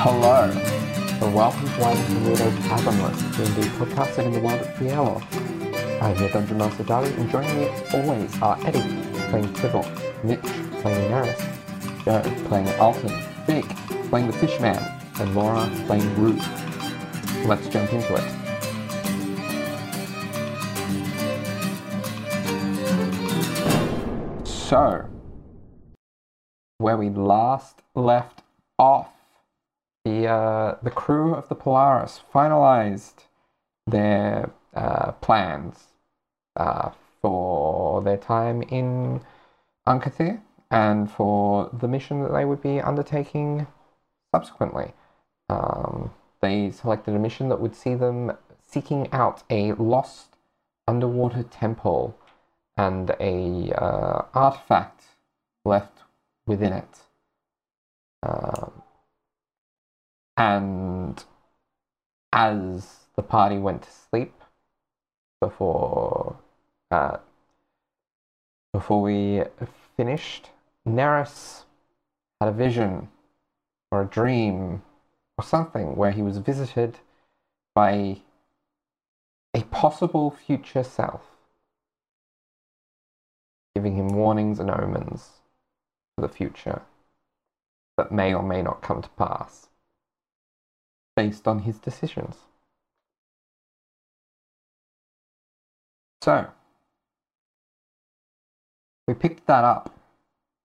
Hello, and welcome to Why Little Weirdos Fathomless, D&D podcast set in the world of Fiello. I'm your Dungeon Master Charlie, and joining me as always are Eddie, playing Tibble, Mitch, playing Neris, Joe, playing Alton, Big, playing the Fishman, and Laura, playing Root. Let's jump into it. So, where we last left off, the uh, the crew of the Polaris finalized their uh, plans uh, for their time in Ankathir and for the mission that they would be undertaking subsequently. Um, they selected a mission that would see them seeking out a lost underwater temple and a uh, artifact left within it. Um, and as the party went to sleep before uh, before we finished, Neris had a vision or a dream or something where he was visited by a possible future self, giving him warnings and omens for the future that may or may not come to pass based on his decisions. So, we picked that up,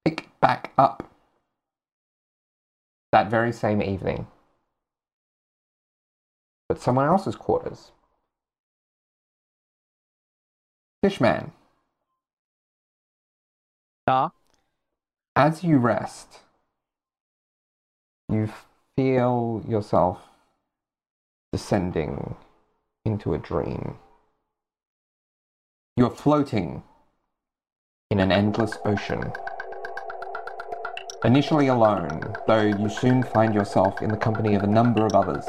pick back up that very same evening, but someone else's quarters. Fishman, Ah, as you rest, you feel yourself descending into a dream. You're floating in an endless ocean. Initially alone, though you soon find yourself in the company of a number of others,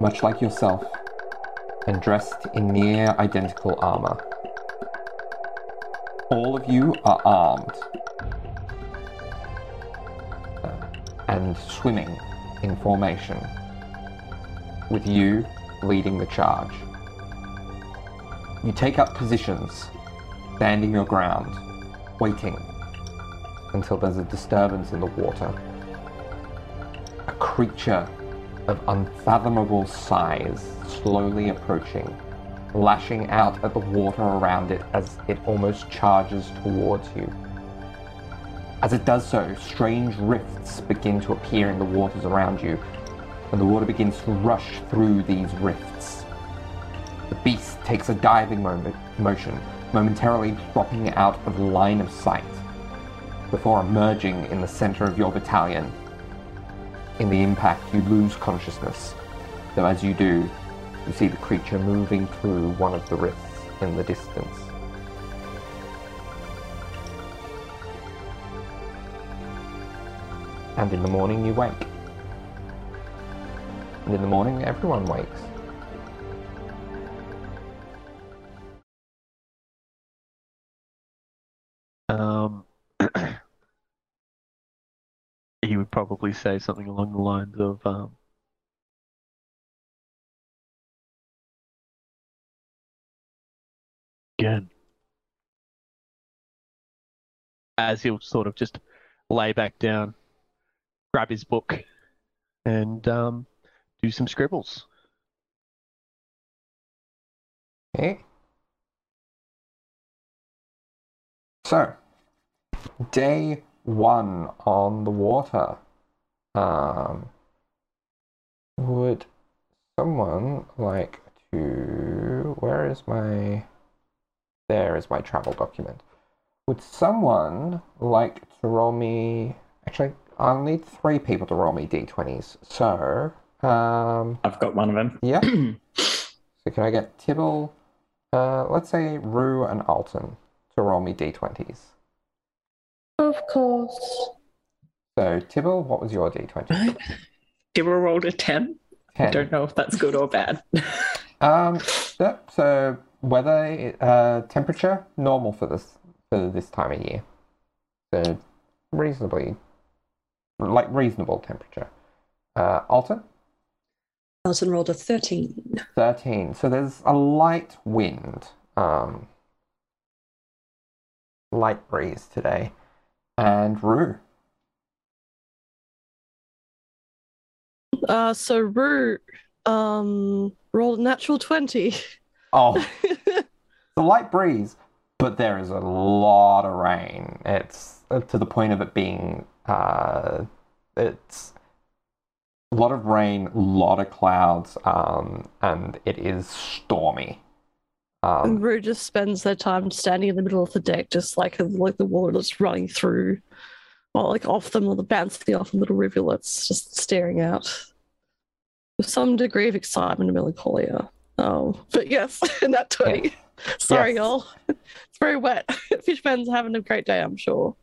much like yourself, and dressed in near identical armor. All of you are armed and swimming in formation, with you leading the charge. You take up positions, standing your ground, waiting until there's a disturbance in the water. A creature of unfathomable size slowly approaching, lashing out at the water around it as it almost charges towards you. As it does so, strange rifts begin to appear in the waters around you, and the water begins to rush through these rifts. The beast takes a diving moment, motion, momentarily dropping out of line of sight, before emerging in the center of your battalion. In the impact, you lose consciousness, though as you do, you see the creature moving through one of the rifts in the distance. And in the morning, you wake. In the morning, everyone wakes. um, he would probably say something along the lines of, um, again. As he'll sort of just lay back down, grab his book, and um, do some scribbles. Okay. So, day one on the water. Um, would someone like to. Where is my. There is my travel document. Would someone like to roll me. Actually, I'll need three people to roll me d20s. So, um, I've got one of them. yeah. So can I get Tibble, uh, let's say Rue and Alton to roll me d20s. Of course. So Tibble, what was your d20? Tibble rolled a 10. 10. I don't know if that's good or bad. Um, yep, so weather, uh, temperature, normal for this, for this time of year. So reasonably, like reasonable temperature. Uh, Alton? Alton rolled a 13. 13. So there's a light wind, um, light breeze today. And Rue. Uh, so Rue, um, rolled a natural 20. Oh, the light breeze, but there is a lot of rain. It's uh, to the point of it being, uh, it's a lot of rain, a lot of clouds, um, and it is stormy. and Um, Rue just spends their time standing in the middle of the deck, just like like the water that's running through, or like off them, or the bouncing off the little rivulets, just staring out with some degree of excitement and melancholia. Oh, but yes, in that 20. Sorry, Yes. y'all. It's very wet. Fishman's having a great day, I'm sure.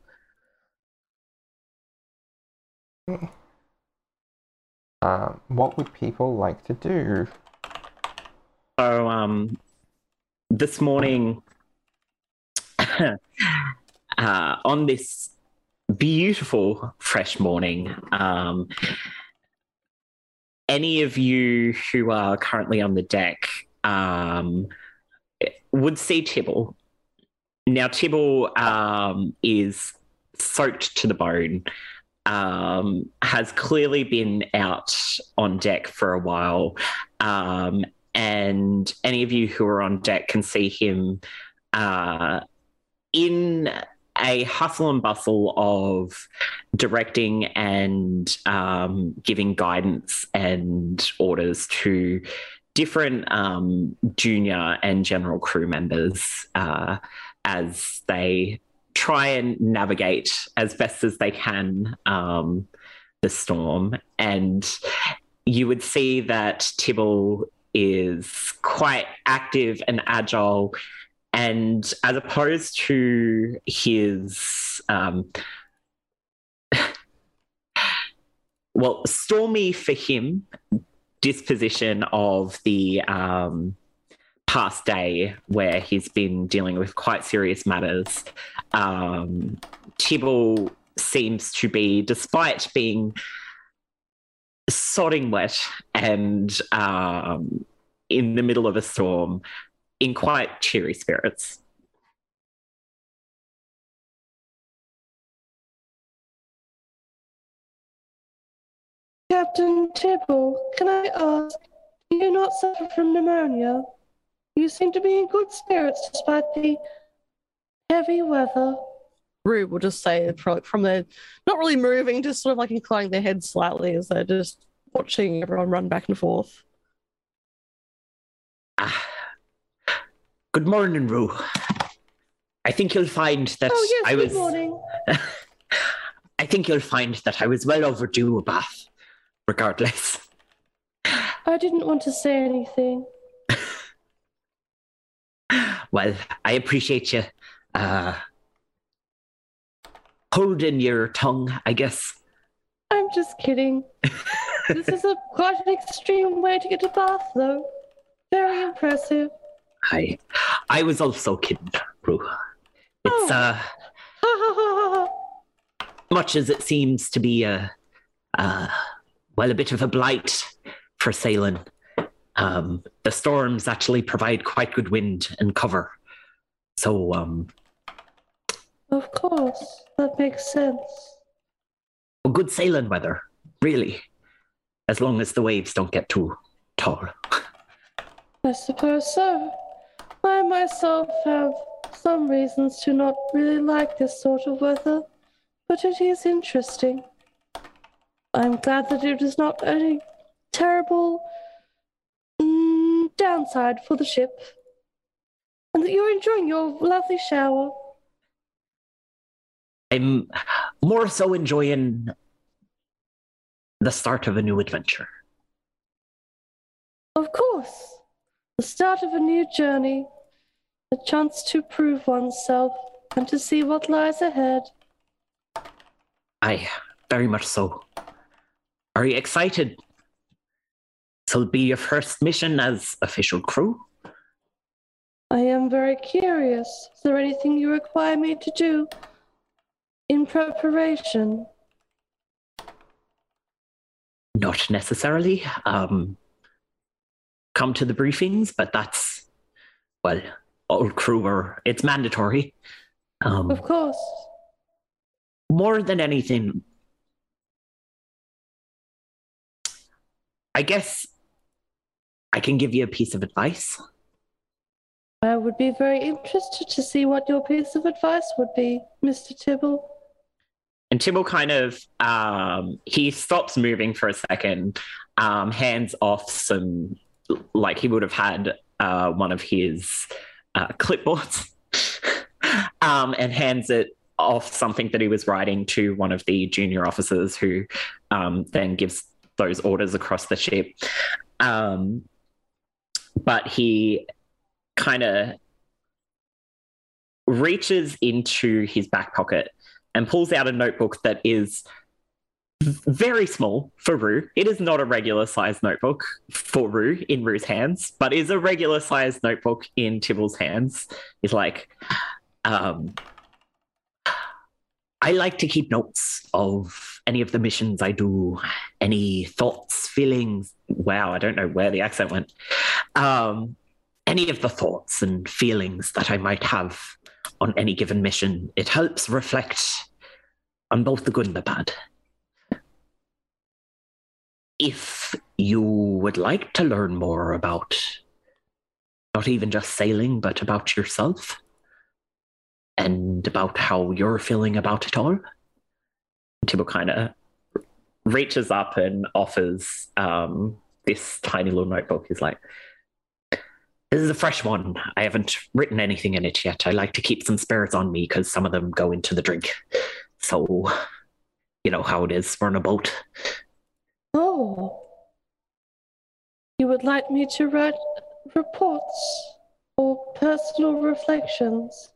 Um, what would people like to do? So, um, this morning, uh, on this beautiful fresh morning, um, any of you who are currently on the deck um, would see Tibble. Now, Tibble um, is soaked to the bone, um, has clearly been out on deck for a while. Um, and any of you who are on deck can see him uh, in a hustle and bustle of directing and um, giving guidance and orders to different um, junior and general crew members uh, as they try and navigate as best as they can um, the storm. And you would see that Tibble is quite active and agile. And as opposed to his, um, well, stormy for him disposition of the um, past day, where he's been dealing with quite serious matters, um, Tibble seems to be, despite being sodding wet and um, in the middle of a storm, in quite cheery spirits. Captain Tibble, can I ask, do you not suffer from pneumonia? You seem to be in good spirits despite the heavy weather. Rue will just say from, from their, not really moving, just sort of like inclining their head slightly as they're just watching everyone run back and forth. Ah. Good morning, Rue. I think you'll find that oh, yes, I good morning. I think you'll find that I was well overdue a bath, regardless. I didn't want to say anything. Well, I appreciate you uh, holding your tongue, I guess. I'm just kidding. this is a quite an extreme way to get to Bath, though. Very impressive. I, I was also kidding, Rue. It's Oh. uh, much as it seems to be a, uh, well, a bit of a blight for sailing. Um, the storms actually provide quite good wind and cover. So, um, Of course, that makes sense. well, good sailing weather, really, as long as the waves don't get too tall. I suppose so. I myself have some reasons to not really like this sort of weather, but it is interesting. I'm glad that it is not a terrible downside for the ship, and that you're enjoying your lovely shower. I'm more so enjoying the start of a new adventure. Of course, the start of a new journey, a chance to prove oneself and to see what lies ahead. I very much so. Are you excited? This'll be your first mission as official crew. I am very curious. Is there anything you require me to do in preparation? not necessarily um, come to the briefings, but that's, well, all crew are, it's mandatory. Um, Of course. more than anything, I guess I can give you a piece of advice. I would be very interested to see what your piece of advice would be, Mr. Tibble. And Tibble kind of um, he stops moving for a second, um, hands off some like he would have had uh, one of his uh, clipboards, um, and hands it off something that he was writing to one of the junior officers, who um, then gives those orders across the ship. Um, but he kind of reaches into his back pocket and pulls out a notebook that is very small for Rue. It is not a regular sized notebook for Rue in Rue's hands, but is a regular sized notebook in Tibble's hands. He's like, um, I like to keep notes of any of the missions I do, any thoughts, feelings. Wow, I don't know where the accent went. Um, any of the thoughts and feelings that I might have on any given mission. It helps reflect on both the good and the bad. If you would like to learn more about not even just sailing, but about yourself and about how you're feeling about it all, Tibble kind of reaches up and offers um, this tiny little notebook. He's like, this is a fresh one. I haven't written anything in it yet. I like to keep some spirits on me because some of them go into the drink. So, you know how it is. We're on a boat. Oh. You would like me to write reports or personal reflections?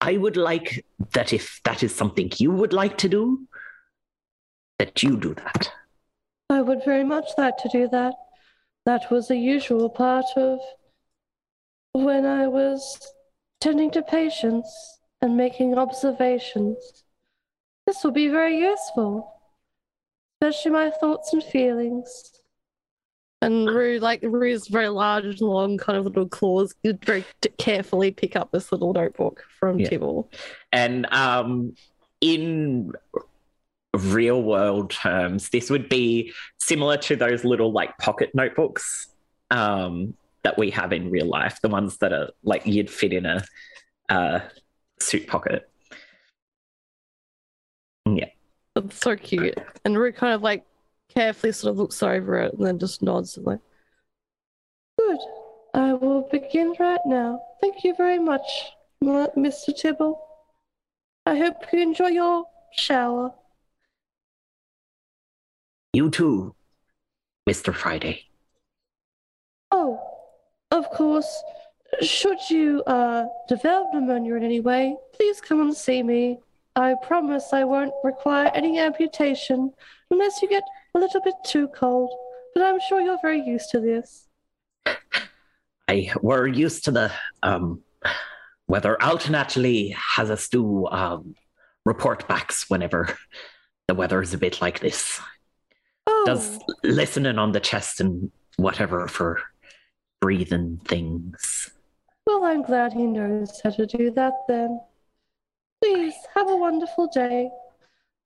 I would like that if that is something you would like to do, that you do that. I would very much like to do that. That was a usual part of when I was tending to patients and making observations. This will be very useful, especially my thoughts and feelings. And Rue, like Rue's very large, long, kind of little claws, you very carefully pick up this little notebook from Yeah. Tibble. And um, in real world terms, this would be similar to those little like pocket notebooks um, that we have in real life, the ones that are like you'd fit in a uh, suit pocket. Yeah. It's so cute. And Rue kind of like carefully sort of looks over it and then just nods and like, Good. I will begin right now. Thank you very much, Mr. Tibble. I hope you enjoy your shower. You too, Mr. Friday. Oh, of course, should you uh, develop pneumonia in any way, please come and see me. I promise I won't require any amputation unless you get a little bit too cold, but I'm sure you're very used to this. I we're used to the um, weather. Actually has us do um, report backs whenever the weather is a bit like this. Oh, Does listening on the chest and whatever for breathing things. well, I'm glad he knows how to do that then. Please have a wonderful day.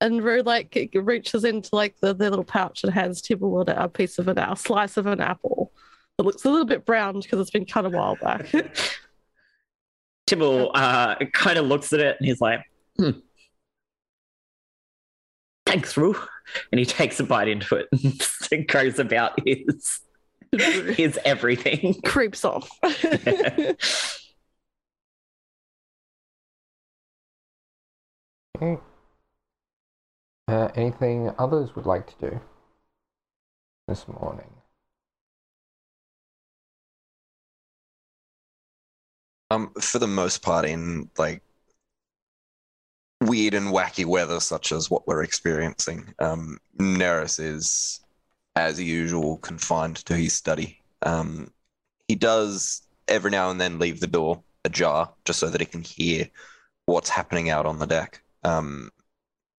And Rue like reaches into like the, the little pouch and hands Tibble with a piece of an a slice of an apple. It looks a little bit brown because it's been cut a while back. Tibble uh, kind of looks at it and he's like, hmm. Thanks, Rue. And he takes a bite into it and goes about his his everything. Creeps off. Okay. Uh, anything others would like to do this morning? Um, for the most part, in like weird and wacky weather such as what we're experiencing, um, Neris is, as usual, confined to his study. Um, he does every now and then leave the door ajar just so that he can hear what's happening out on the deck. Um,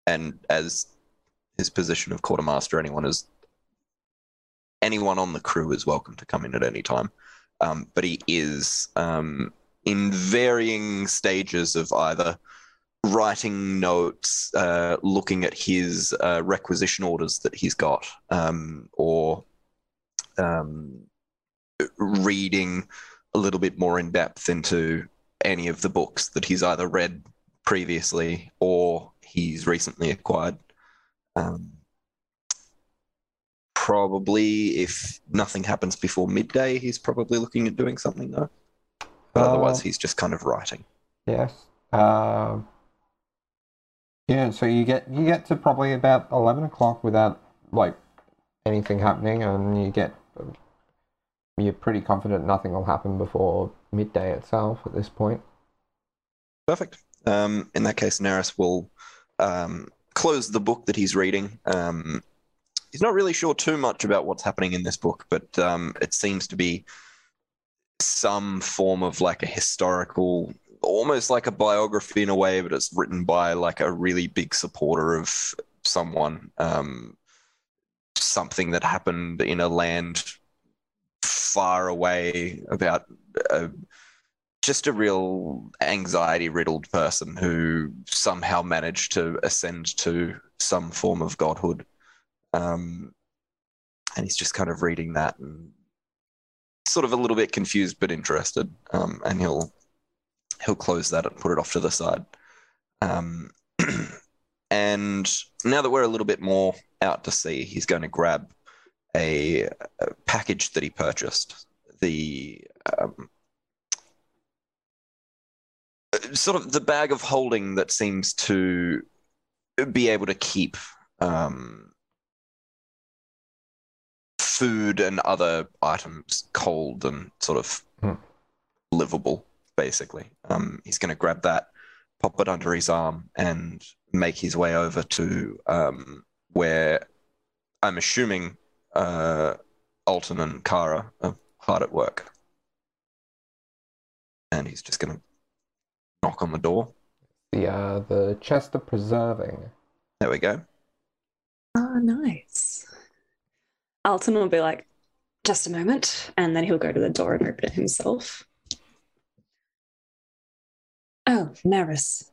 and as his position of quartermaster. Anyone is anyone on the crew is welcome to come in at any time. Um, but he is um, in varying stages of either writing notes, uh, looking at his uh, requisition orders that he's got, um, or um, reading a little bit more in depth into any of the books that he's either read previously or he's recently acquired. Um, probably, if nothing happens before midday, he's probably looking at doing something though. But Uh, otherwise, he's just kind of writing. Yes. Um, yeah, so you get you get to probably about eleven o'clock without like anything happening, and you get you're pretty confident nothing will happen before midday itself at this point. Perfect. Um, in that case, Neris will um, close the book that he's reading. Um, he's not really sure too much about what's happening in this book, but um, it seems to be some form of like a historical, almost like a biography in a way, but it's written by like a really big supporter of someone. Um, something that happened in a land far away about. Uh, just a real anxiety riddled person who somehow managed to ascend to some form of godhood. Um, and he's just kind of reading that and sort of a little bit confused but interested. Um, and he'll he'll close that and put it off to the side. Um, and now that we're a little bit more out to sea, he's going to grab a, a package that he purchased. The um, sort of the bag of holding that seems to be able to keep um, food and other items cold and sort of Hmm. livable, basically. Um, he's going to grab that, pop it under his arm, and make his way over to um, where I'm assuming uh, Alton and Kara are hard at work. And he's just going to knock on the door. The uh, the chest of preserving. There we go. Oh, nice. Alton will be like, just a moment, and then he'll go to the door and open it himself. Oh, Neris.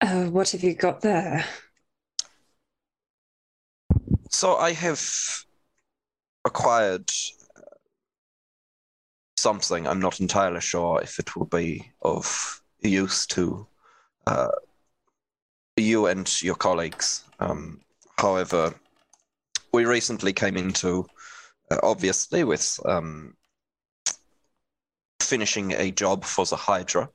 Uh, what have you got there? So I have acquired something. I'm not entirely sure if it will be of use to uh, you and your colleagues. Um, however, we recently came into, uh, obviously, with um, finishing a job for the Hydra.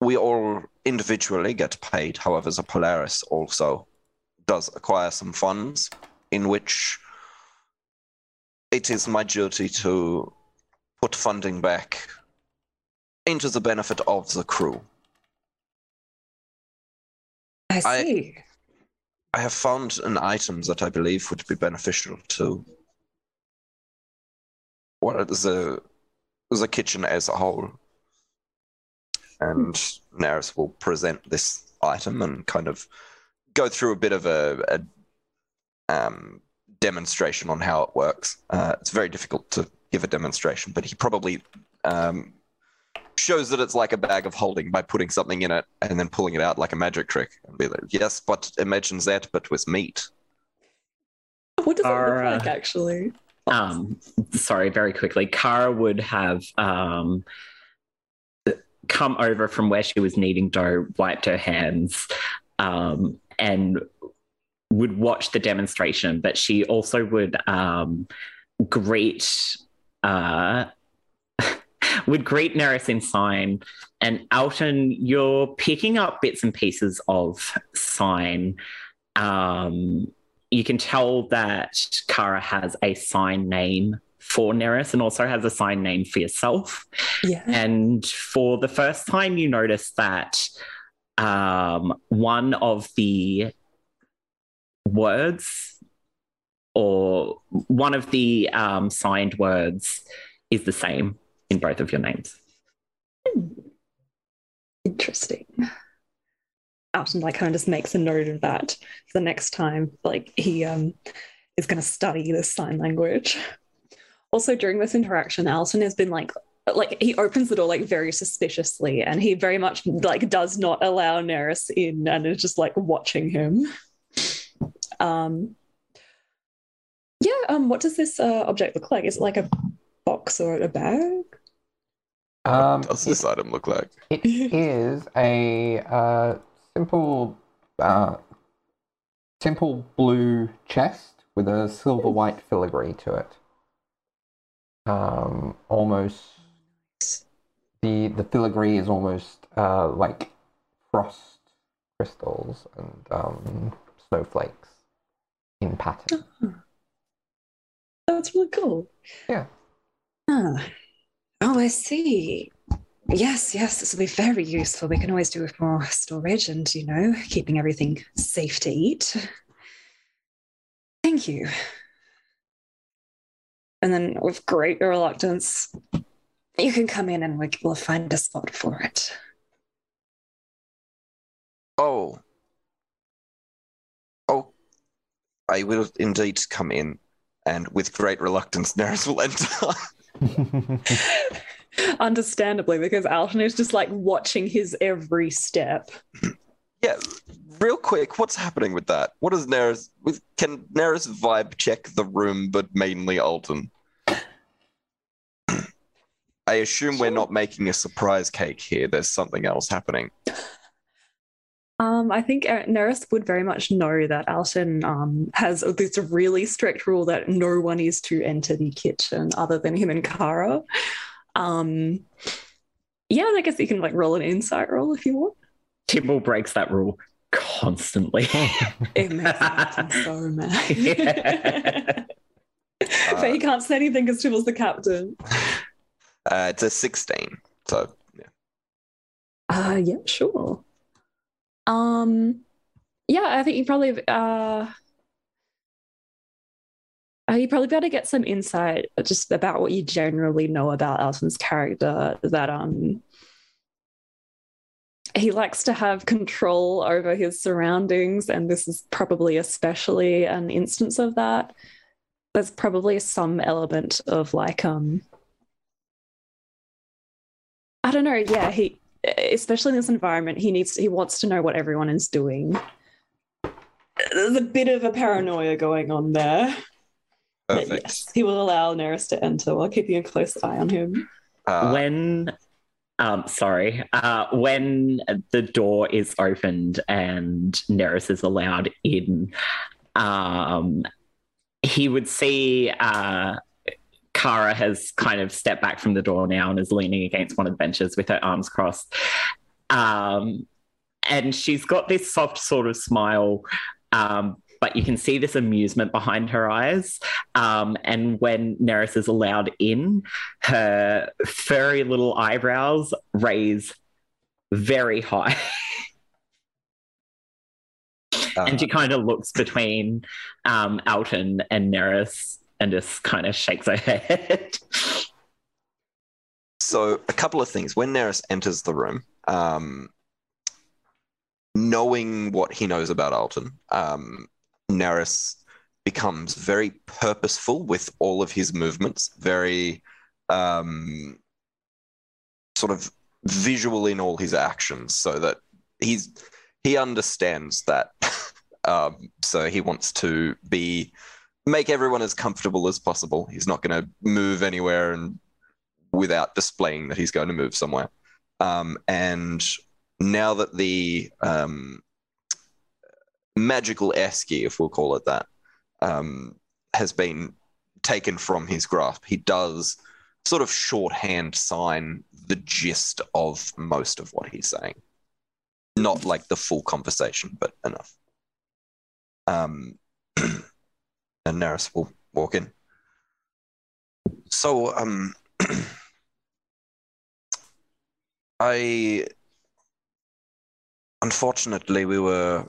We all individually get paid. However, the Polaris also does acquire some funds in which it is my duty to put funding back into the benefit of the crew. I I- see. I have found an item that I believe would be beneficial to what the the kitchen as a whole. And Neris will present this item and kind of go through a bit of a, a um, demonstration on how it works. Uh, it's very difficult to give a demonstration, but he probably um, shows that it's like a bag of holding by putting something in it and then pulling it out like a magic trick and be like, yes, but imagine that, but with meat. What does it Are, look like, actually? um sorry very quickly kara would have um come over from where she was kneading dough wiped her hands um and would watch the demonstration but she also would um greet uh would greet Neris in sign and Alton you're picking up bits and pieces of sign um you can tell that Kara has a sign name for Neris and also has a sign name for yourself. Yeah. And for the first time, you notice that um, one of the words or one of the um, signed words is the same in both of your names. Interesting. Alton like kind of just makes a note of that for the next time like he um is going to study this sign language. Also, during this interaction, Alton has been like like he opens the door like very suspiciously and he very much like does not allow Neris in and is just like watching him. Um yeah, um what does this uh, object look like? Is it like a box or a bag? Um, What does this item look like? It is a uh, simple, uh, simple blue chest with a silver white filigree to it. Um, almost the the filigree is almost uh, like frost crystals and um, snowflakes in pattern. That's really cool. Yeah. Ah. Oh, I see. Yes, yes, this will be very useful. We can always do with more storage and, you know, keeping everything safe to eat. Thank you. And then, with great reluctance, you can come in and we- we'll find a spot for it. Oh. Oh. I will indeed come in, and with great reluctance, Neris will enter. Understandably, because Alton is just like watching his every step. yeah, real quick, what's happening with that? What is Neris? With can Neris vibe check the room, but mainly Alton? I assume we're not making a surprise cake here. There's something else happening. Um, I think uh, Neris would very much know that Alton um, has this really strict rule that no one is to enter the kitchen other than him and Kara. Um, yeah, I guess you can like roll an insight roll if you want. Tibble breaks that rule constantly. It makes Alton so mad. Yeah. but he can't say anything because Tibble's the captain. Uh, it's a 16. So, yeah. Uh, yeah, sure. Um, yeah, I think you probably uh, uh, you probably got to get some insight just about what you generally know about Alton's character. That um, he likes to have control over his surroundings, and this is probably especially an instance of that. There's probably some element of like um, I don't know. Yeah, he especially in this environment, he needs he wants to know what everyone is doing. There's a bit of a paranoia going on there. But Perfect. yes, he will allow Neris to enter while keeping a close eye on him. Uh, when um sorry uh when the door is opened and Neris is allowed in um he would see uh Kara has kind of stepped back from the door now and is leaning against one of the benches with her arms crossed um and she's got this soft sort of smile um but you can see this amusement behind her eyes. Um, and when Neris is allowed in, her furry little eyebrows raise very high. uh, and she kind of looks between um, Alton and Neris and just kind of shakes her head. So, a couple of things. When Neris enters the room, um, knowing what he knows about Alton, um, Neris becomes very purposeful with all of his movements, very um, sort of visual in all his actions, so that he's he understands that. um, so he wants to be make everyone as comfortable as possible. He's not going to move anywhere and without displaying that he's going to move somewhere. Um, and now that the um, magical esky, if we'll call it that, um, has been taken from his grasp, he does sort of shorthand sign the gist of most of what he's saying. Not like the full conversation, but enough. And Neris will walk in. So, um, I unfortunately we were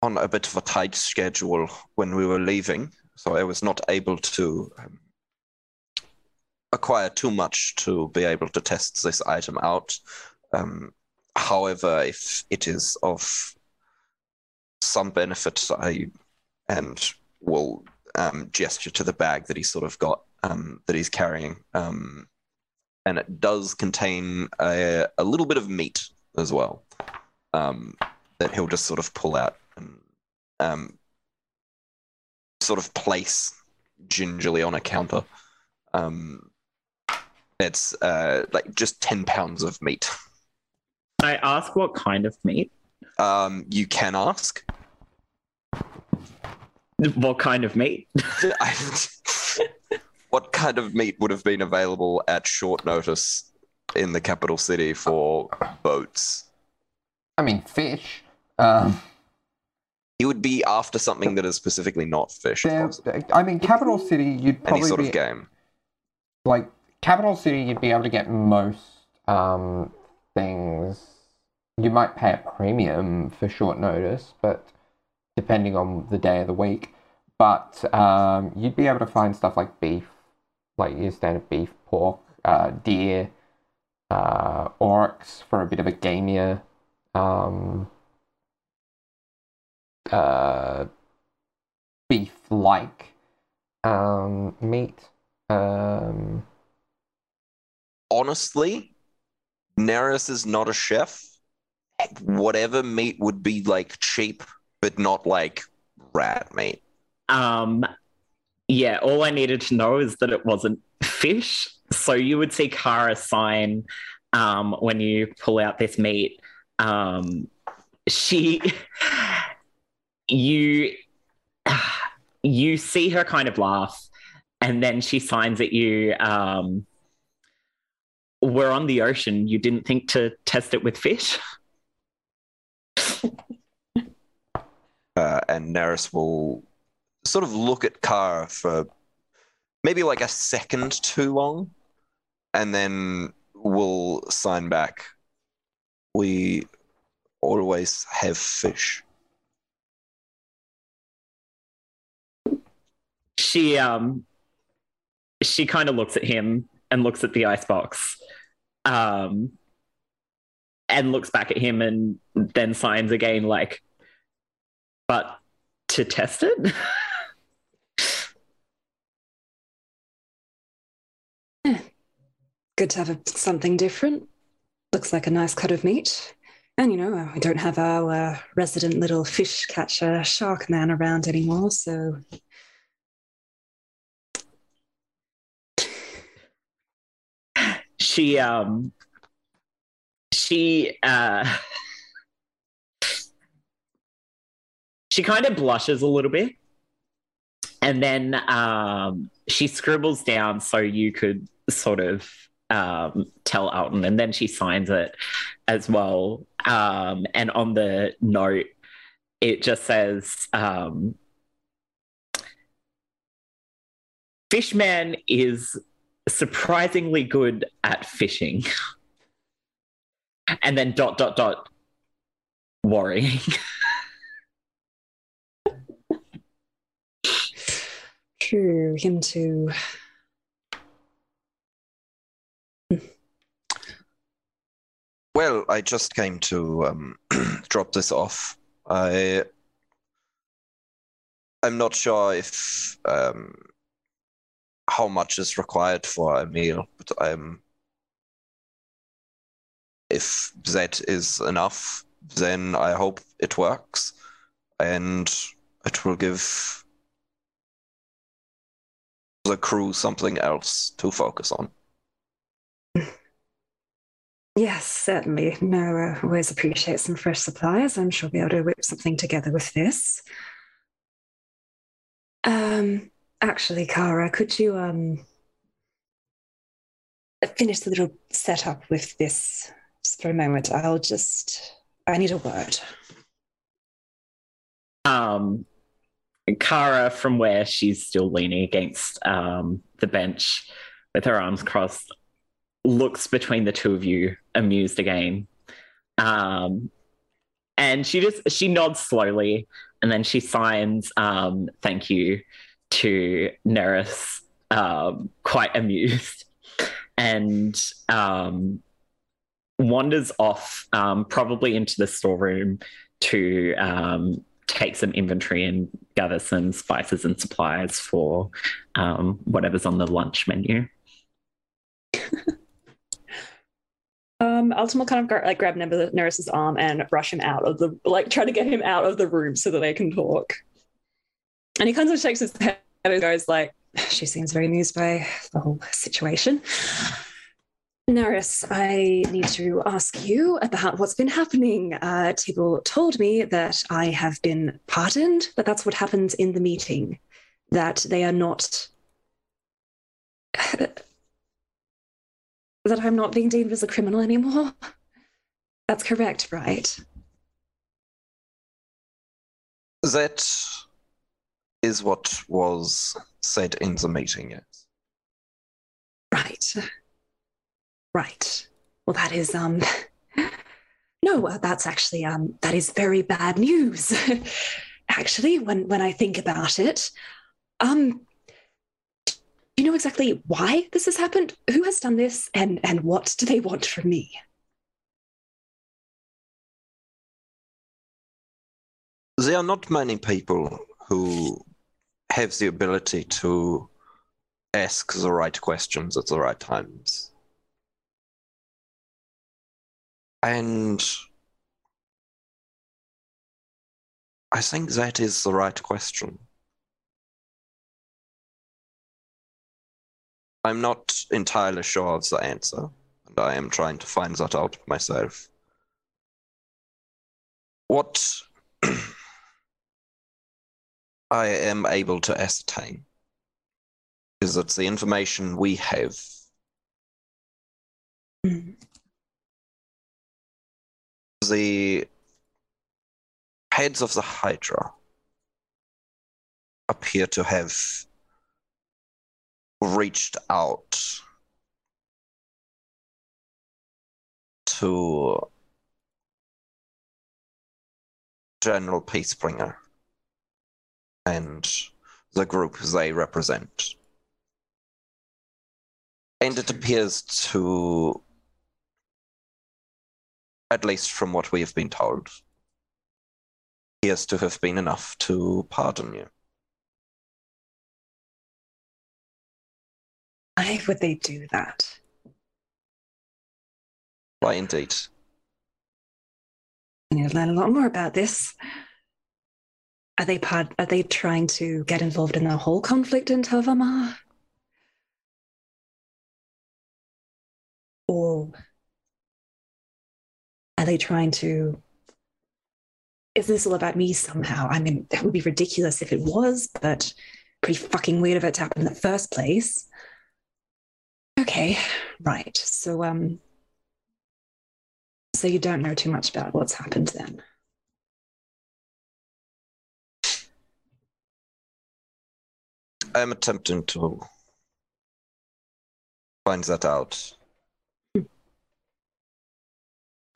on a bit of a tight schedule when we were leaving, so I was not able to um, acquire too much to be able to test this item out. Um, however, if it is of some benefit, I and will um, gesture to the bag that he's sort of got um, that he's carrying, um, and it does contain a, a little bit of meat as well um, that he'll just sort of pull out and um, sort of place gingerly on a counter. Um, it's uh, like just ten pounds of meat. I ask what kind of meat? Um, you can ask. What kind of meat? what kind of meat would have been available at short notice in the capital city for boats? I mean, fish. Um, He would be after something that is specifically not fish. there- I mean, capital city. You'd probably Any probably sort be of game. like capital city. You'd be able to get most um, things. You might pay a premium for short notice, but depending on the day of the week. But um, you'd be able to find stuff like beef, like your standard beef, pork, uh, deer, uh, oryx for a bit of a gamier. Um, uh, beef like um, meat. Um, Honestly, Neris is not a chef. Whatever meat would be like cheap, but not like rat meat. Um, yeah, all I needed to know is that it wasn't fish. So you would see Kara sign um, when you pull out this meat. Um, she, you, you see her kind of laugh, and then she signs at you. Um, we're on the ocean. You didn't think to test it with fish? Uh, and Neris will sort of look at Kara for maybe like a second too long, and then will sign back. We always have fish. she um she kind of looks at him and looks at the icebox um and looks back at him and then signs again like but to test it Good to have a, something different. Looks like a nice cut of meat. And you know, we don't have our uh, resident little fish catcher shark man around anymore, so she um she uh she kind of blushes a little bit and then um she scribbles down so you could sort of um tell Alton and then she signs it as well um and on the note it just says um Fishman is surprisingly good at fishing. and then dot dot dot worrying. true, him too. Well, I just came to um, drop this off. I I'm not sure if um, how much is required for a meal, but I'm if that is enough, then I hope it works, and it will give the crew something else to focus on. Yes, certainly. No, uh, always appreciate some fresh supplies. I'm sure we'll be able to whip something together with this. Um, actually, Kara, could you um finish the little setup with this just for a moment? I'll just I need a word. Um Kara from where she's still leaning against um the bench with her arms crossed looks between the two of you amused again. Um and she just she nods slowly and then she signs um thank you to Neris um quite amused and um wanders off, um, probably into the storeroom to take some inventory and gather some spices and supplies for um, whatever's on the lunch menu. Um, will kind of like grab Neris's arm and rush him out of the like try to get him out of the room so that they can talk. And he kind of shakes his head and goes like, "She seems very amused by the whole situation." Neris, I need to ask you about what's been happening. Uh, Tibble told me that I have been pardoned, but that's what happens in the meeting. That they are not that I'm not being deemed as a criminal anymore. That's correct, right? That is what was said in the meeting, yes. Right. Right. Well, that is um. No, that's actually um that is very bad news. actually, when when I think about it, um, do you know exactly why this has happened? Who has done this, and and what do they want from me? There are not many people who have the ability to ask the right questions at the right times. And I think that is the right question. I'm not entirely sure of the answer, and I am trying to find that out myself. What I am able to ascertain is that the information we have mm-hmm. The heads of the Hydra appear to have reached out to General Peacebringer and the group they represent. And it appears to, at least from what we have been told, appears to have been enough to pardon you. Why would they do that? Why, indeed. I need to learn a lot more about this. Are they part? Are they trying to get involved in the whole conflict in Tovamar? Or they trying to? Is this all about me somehow? I mean, that would be ridiculous if it was, but pretty fucking weird of it to happen in the first place. Okay, right. So, um, so you don't know too much about what's happened then. I am attempting to find that out.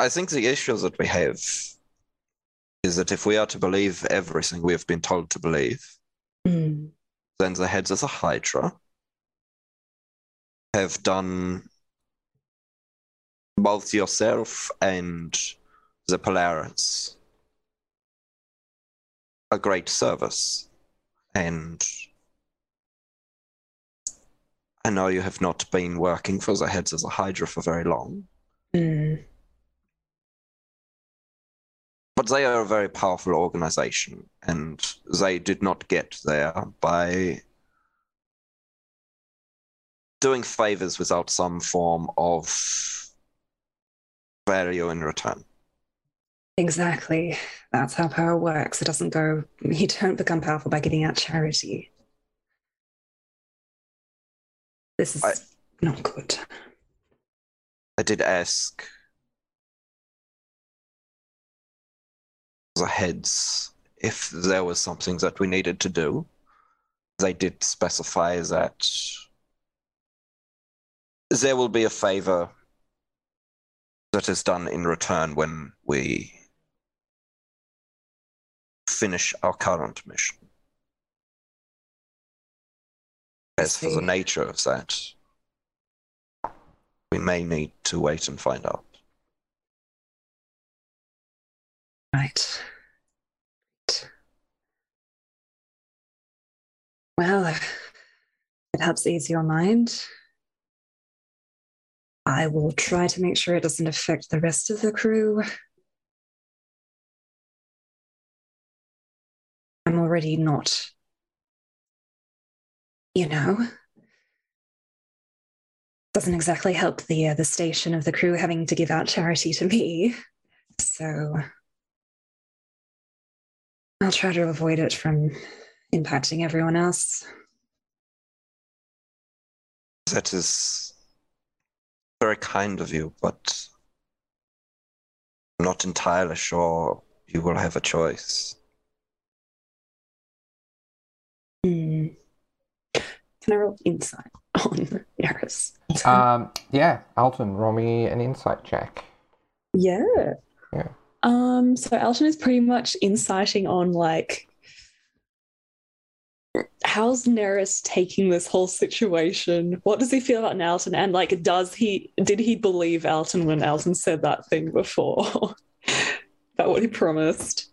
I think the issue that we have is that if we are to believe everything we have been told to believe, Mm. then the heads of the Hydra have done both yourself and the Polaris a great service. And I know you have not been working for the heads of the Hydra for very long, Mm. But they are a very powerful organization, and they did not get there by doing favors without some form of value in return. Exactly. That's how power works. It doesn't go, you don't become powerful by giving out charity. This is I- not good. I did ask the heads if there was something that we needed to do. They did specify that there will be a favor that is done in return when we finish our current mission. As for the nature of that, we may need to wait and find out. Right. Well, it helps ease your mind. I will try to make sure it doesn't affect the rest of the crew. I'm already not, you know, doesn't exactly help the uh, the station of the crew having to give out charity to me. So I'll try to avoid it from impacting everyone else. That is very kind of you, but I'm not entirely sure you will have a choice. Hmm. Can I roll insight on Neris? Um, yeah, Alton, roll me an insight check. Yeah. Yeah. Um, so Alton is pretty much inciting on like how's Neris taking this whole situation? What does he feel about Alton? And like does he did he believe Alton when Alton said that thing before? about what he promised?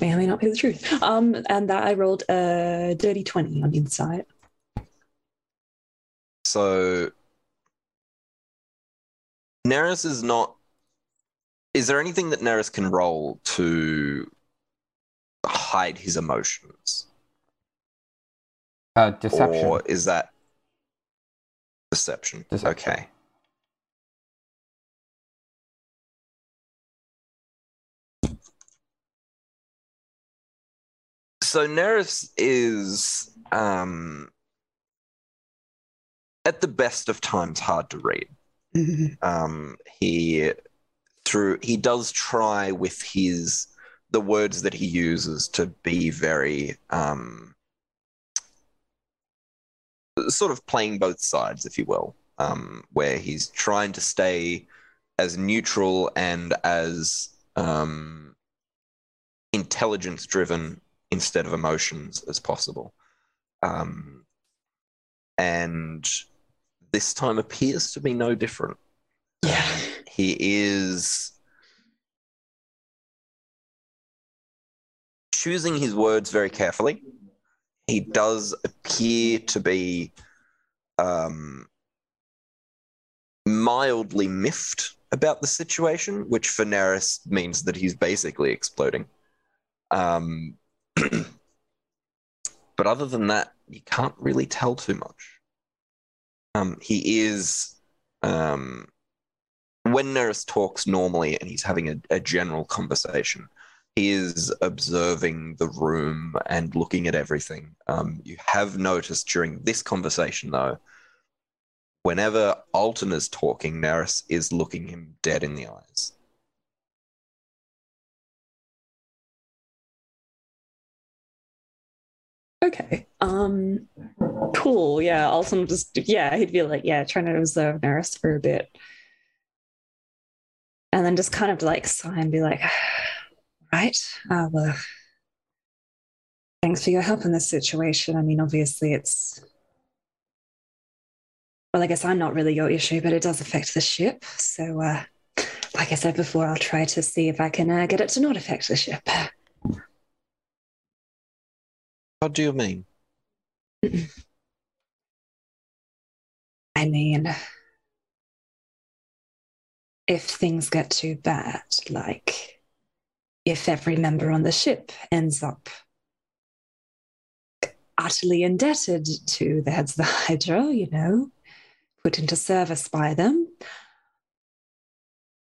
May or may not be the truth. Um, and that I rolled a dirty 20 on insight. So Neris is not. Is there anything that Neris can roll to hide his emotions, Uh, deception. or is that deception? Deception. Okay. So Neris is um, at the best of times hard to read. um, he through he does try with his the words that he uses to be very um, sort of playing both sides, if you will, um, where he's trying to stay as neutral and as um, intelligence driven instead of emotions as possible. Um, and this time appears to be no different. Yeah. He is choosing his words very carefully. He does appear to be um, mildly miffed about the situation, which for Neris means that he's basically exploding. Um, but other than that, you can't really tell too much. Um, he is um, when Neris talks normally and he's having a, a general conversation, he is observing the room and looking at everything. Um, you have noticed during this conversation, though, whenever Alton is talking, Neris is looking him dead in the eyes. Okay. Um cool. Yeah. Also just yeah, he'd be like, yeah, trying to observe Neris for a bit. And then just kind of like sigh and be like, right, uh well thanks for your help in this situation. I mean, obviously it's well, I guess I'm not really your issue, but it does affect the ship. So uh like I said before, I'll try to see if I can uh, get it to not affect the ship. What do you mean? I mean, if things get too bad, like if every member on the ship ends up utterly indebted to the heads of the Hydra, you know, put into service by them,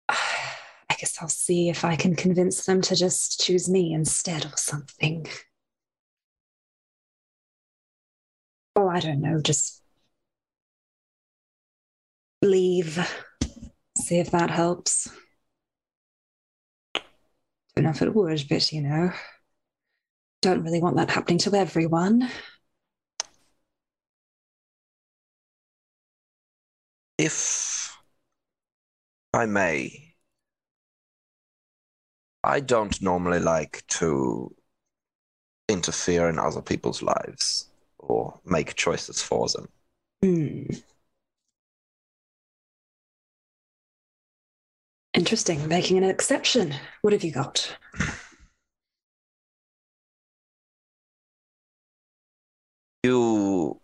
I guess I'll see if I can convince them to just choose me instead or something. Oh, I don't know, just leave. See if that helps. Don't know if it would, but you know, don't really want that happening to everyone. If I may, I don't normally like to interfere in other people's lives or make choices for them. Hmm. Interesting. Making an exception. What have you got? You,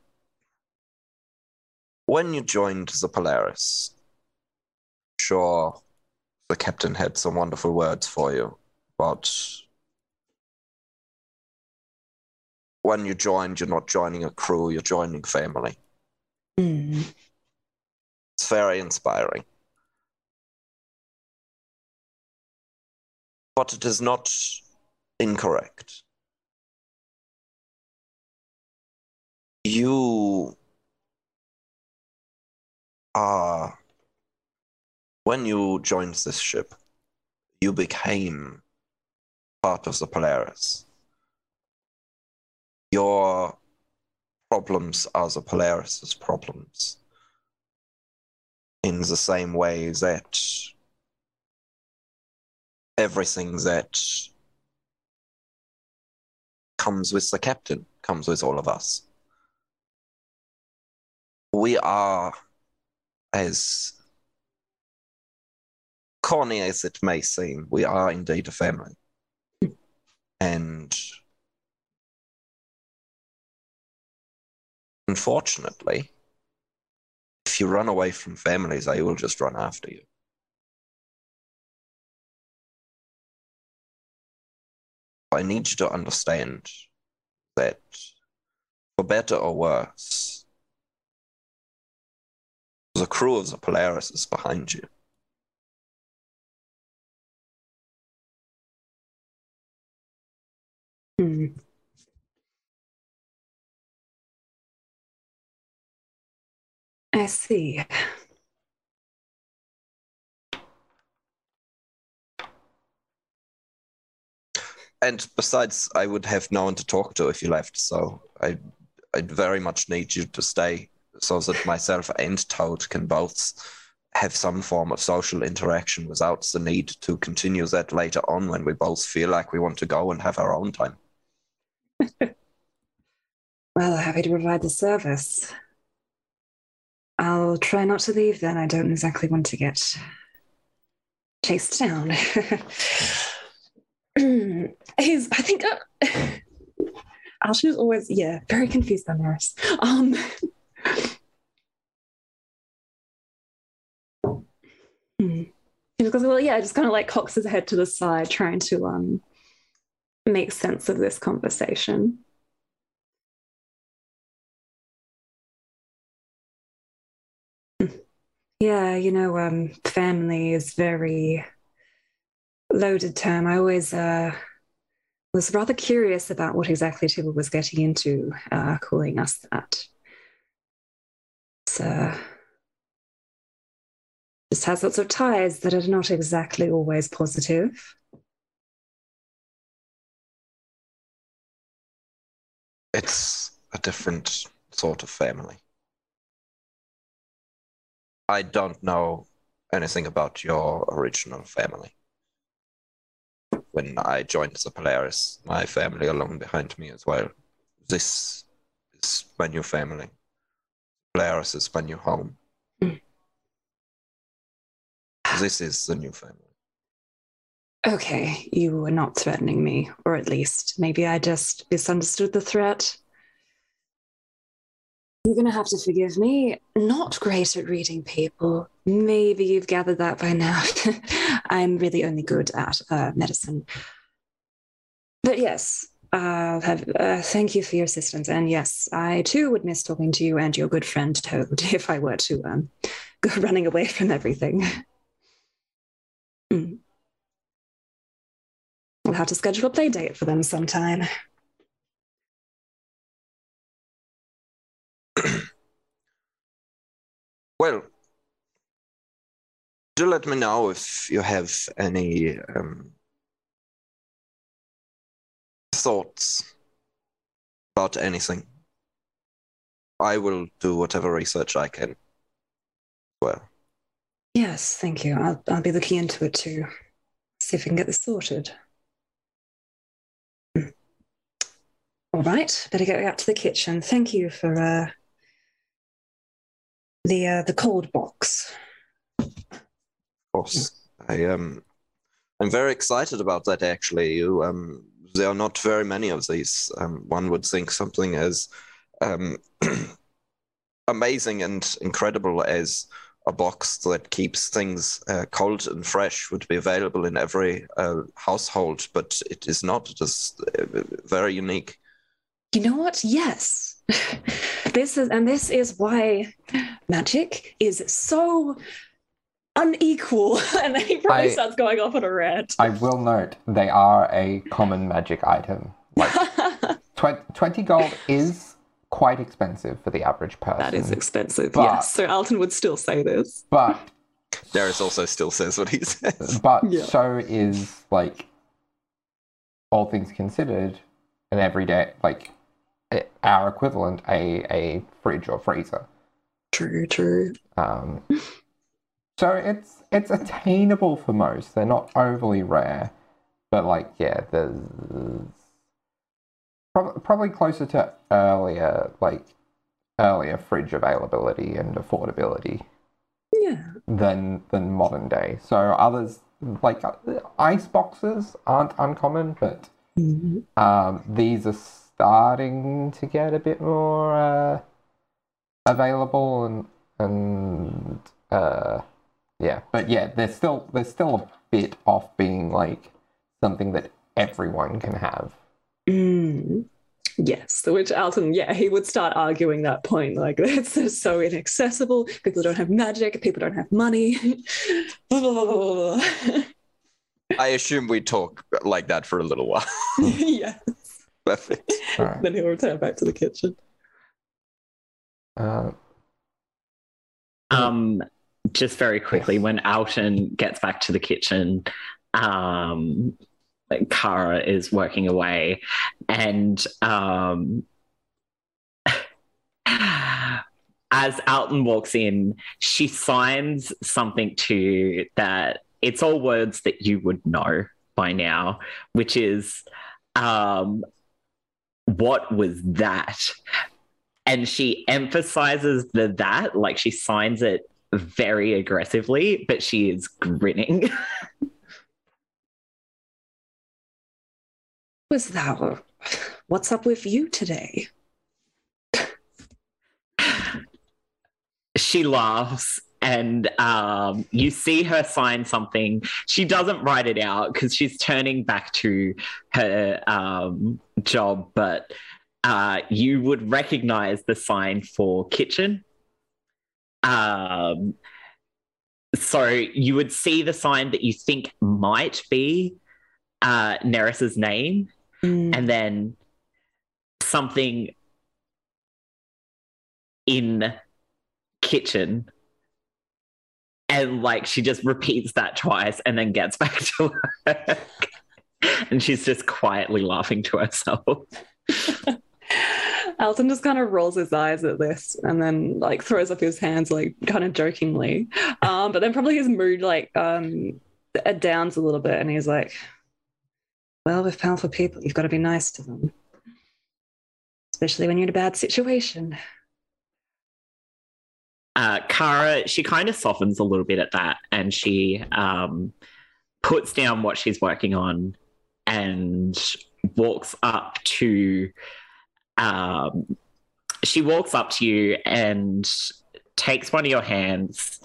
when you joined the Polaris, sure, the captain had some wonderful words for you, but when you joined, you're not joining a crew, you're joining family. Hmm. It's very inspiring. But it is not incorrect. You are, when you joined this ship, you became part of the Polaris. Your problems are the Polaris's problems in the same way that everything that comes with the captain comes with all of us. We are, as corny as it may seem, we are indeed a family. And unfortunately, if you run away from families, they will just run after you. I need you to understand that, for better or worse, the crew of the Polaris is behind you. Hmm. I see. And besides, I would have no one to talk to if you left, so I, I'd very much need you to stay so that myself and Toad can both have some form of social interaction without the need to continue that later on when we both feel like we want to go and have our own time. Well, happy to provide the service. I'll try not to leave then. I don't exactly want to get chased down. He's, I think, uh, Alton is always, yeah, very confused by Neris. Um, hmm. Because, well, yeah, just kind of like cocks his head to the side, trying to um make sense of this conversation. Yeah, you know, um, family is very loaded term. I always uh, was rather curious about what exactly Tibble was getting into, uh, calling us that. Uh, just has lots of ties that are not exactly always positive. It's a different sort of family. I don't know anything about your original family. When I joined the Polaris, my family along behind me as well. This is my new family. Polaris is my new home. Mm. This is the new family. Okay, you were not threatening me, or at least maybe I just misunderstood the threat. You're going to have to forgive me. Not great at reading people. Maybe you've gathered that by now. I'm really only good at uh, medicine. But yes, I'll have, uh, thank you for your assistance. And yes, I too would miss talking to you and your good friend Toad if I were to um, go running away from everything. Mm. We'll have to schedule a play date for them sometime. Well, do let me know if you have any um, thoughts about anything. I will do whatever research I can. Well, Yes, thank you. I'll, I'll be looking into it too. See if we can get this sorted. Hmm. All right, better get back to the kitchen. Thank you for uh, the uh, the cold box. of course, I um, I'm very excited about that. Actually, you um, there are not very many of these. Um, one would think something as um, amazing and incredible as a box that keeps things uh, cold and fresh would be available in every uh, household, but it is not. It is uh, very unique. You know what? Yes. this is and this is why magic is so unequal. and then he probably I- starts going off on a rant. I will note they are a common magic item. Like tw- 20 gold is quite expensive for the average person. that is expensive. But- yes. So Alton would still say this. But Neris also still says what he says. but Yeah. so is like all things considered an everyday like our equivalent a a fridge or freezer. True, true. Um, so it's it's attainable for most. They're not overly rare, but like yeah, there's prob- probably closer to earlier like earlier fridge availability and affordability Yeah. than than modern day. So others like uh, ice boxes aren't uncommon, but Mhm. um, these are starting to get a bit more uh, available and and uh, yeah, but yeah, they're still they're still a bit off being like something that everyone can have. Mm. Yes, which Alton, yeah, he would start arguing that point. Like, it's so inaccessible. People don't have magic. People don't have money. Blah, blah, blah, blah, blah. I assume we talk like that for a little while. yeah. Perfect. All right. Then he'll return back to the kitchen. Uh, Um, just very quickly, Yes. when Alton gets back to the kitchen, um, Kara is working away, and um, as Alton walks in, she signs something to that. It's all words that you would know by now, which is, um, "What was that?" and she emphasizes the that like she signs it very aggressively but she is grinning Was that? What's up with you today? she laughs and um, you see her sign something. She doesn't write it out because she's turning back to her um, job but uh, you would recognize the sign for kitchen. Um, so you would see the sign that you think might be uh, Neris's name. Mm. and then something in kitchen and like she just repeats that twice and then gets back to work and she's just quietly laughing to herself Alton just kind of rolls his eyes at this and then like throws up his hands like kind of jokingly. Um, but then probably his mood like um downs a little bit and he's like, Well, with powerful people, you've got to be nice to them. Especially when you're in a bad situation. Uh, Kara, she kind of softens a little bit at that and she um, puts down what she's working on and walks up to. Um, she walks up to you and takes one of your hands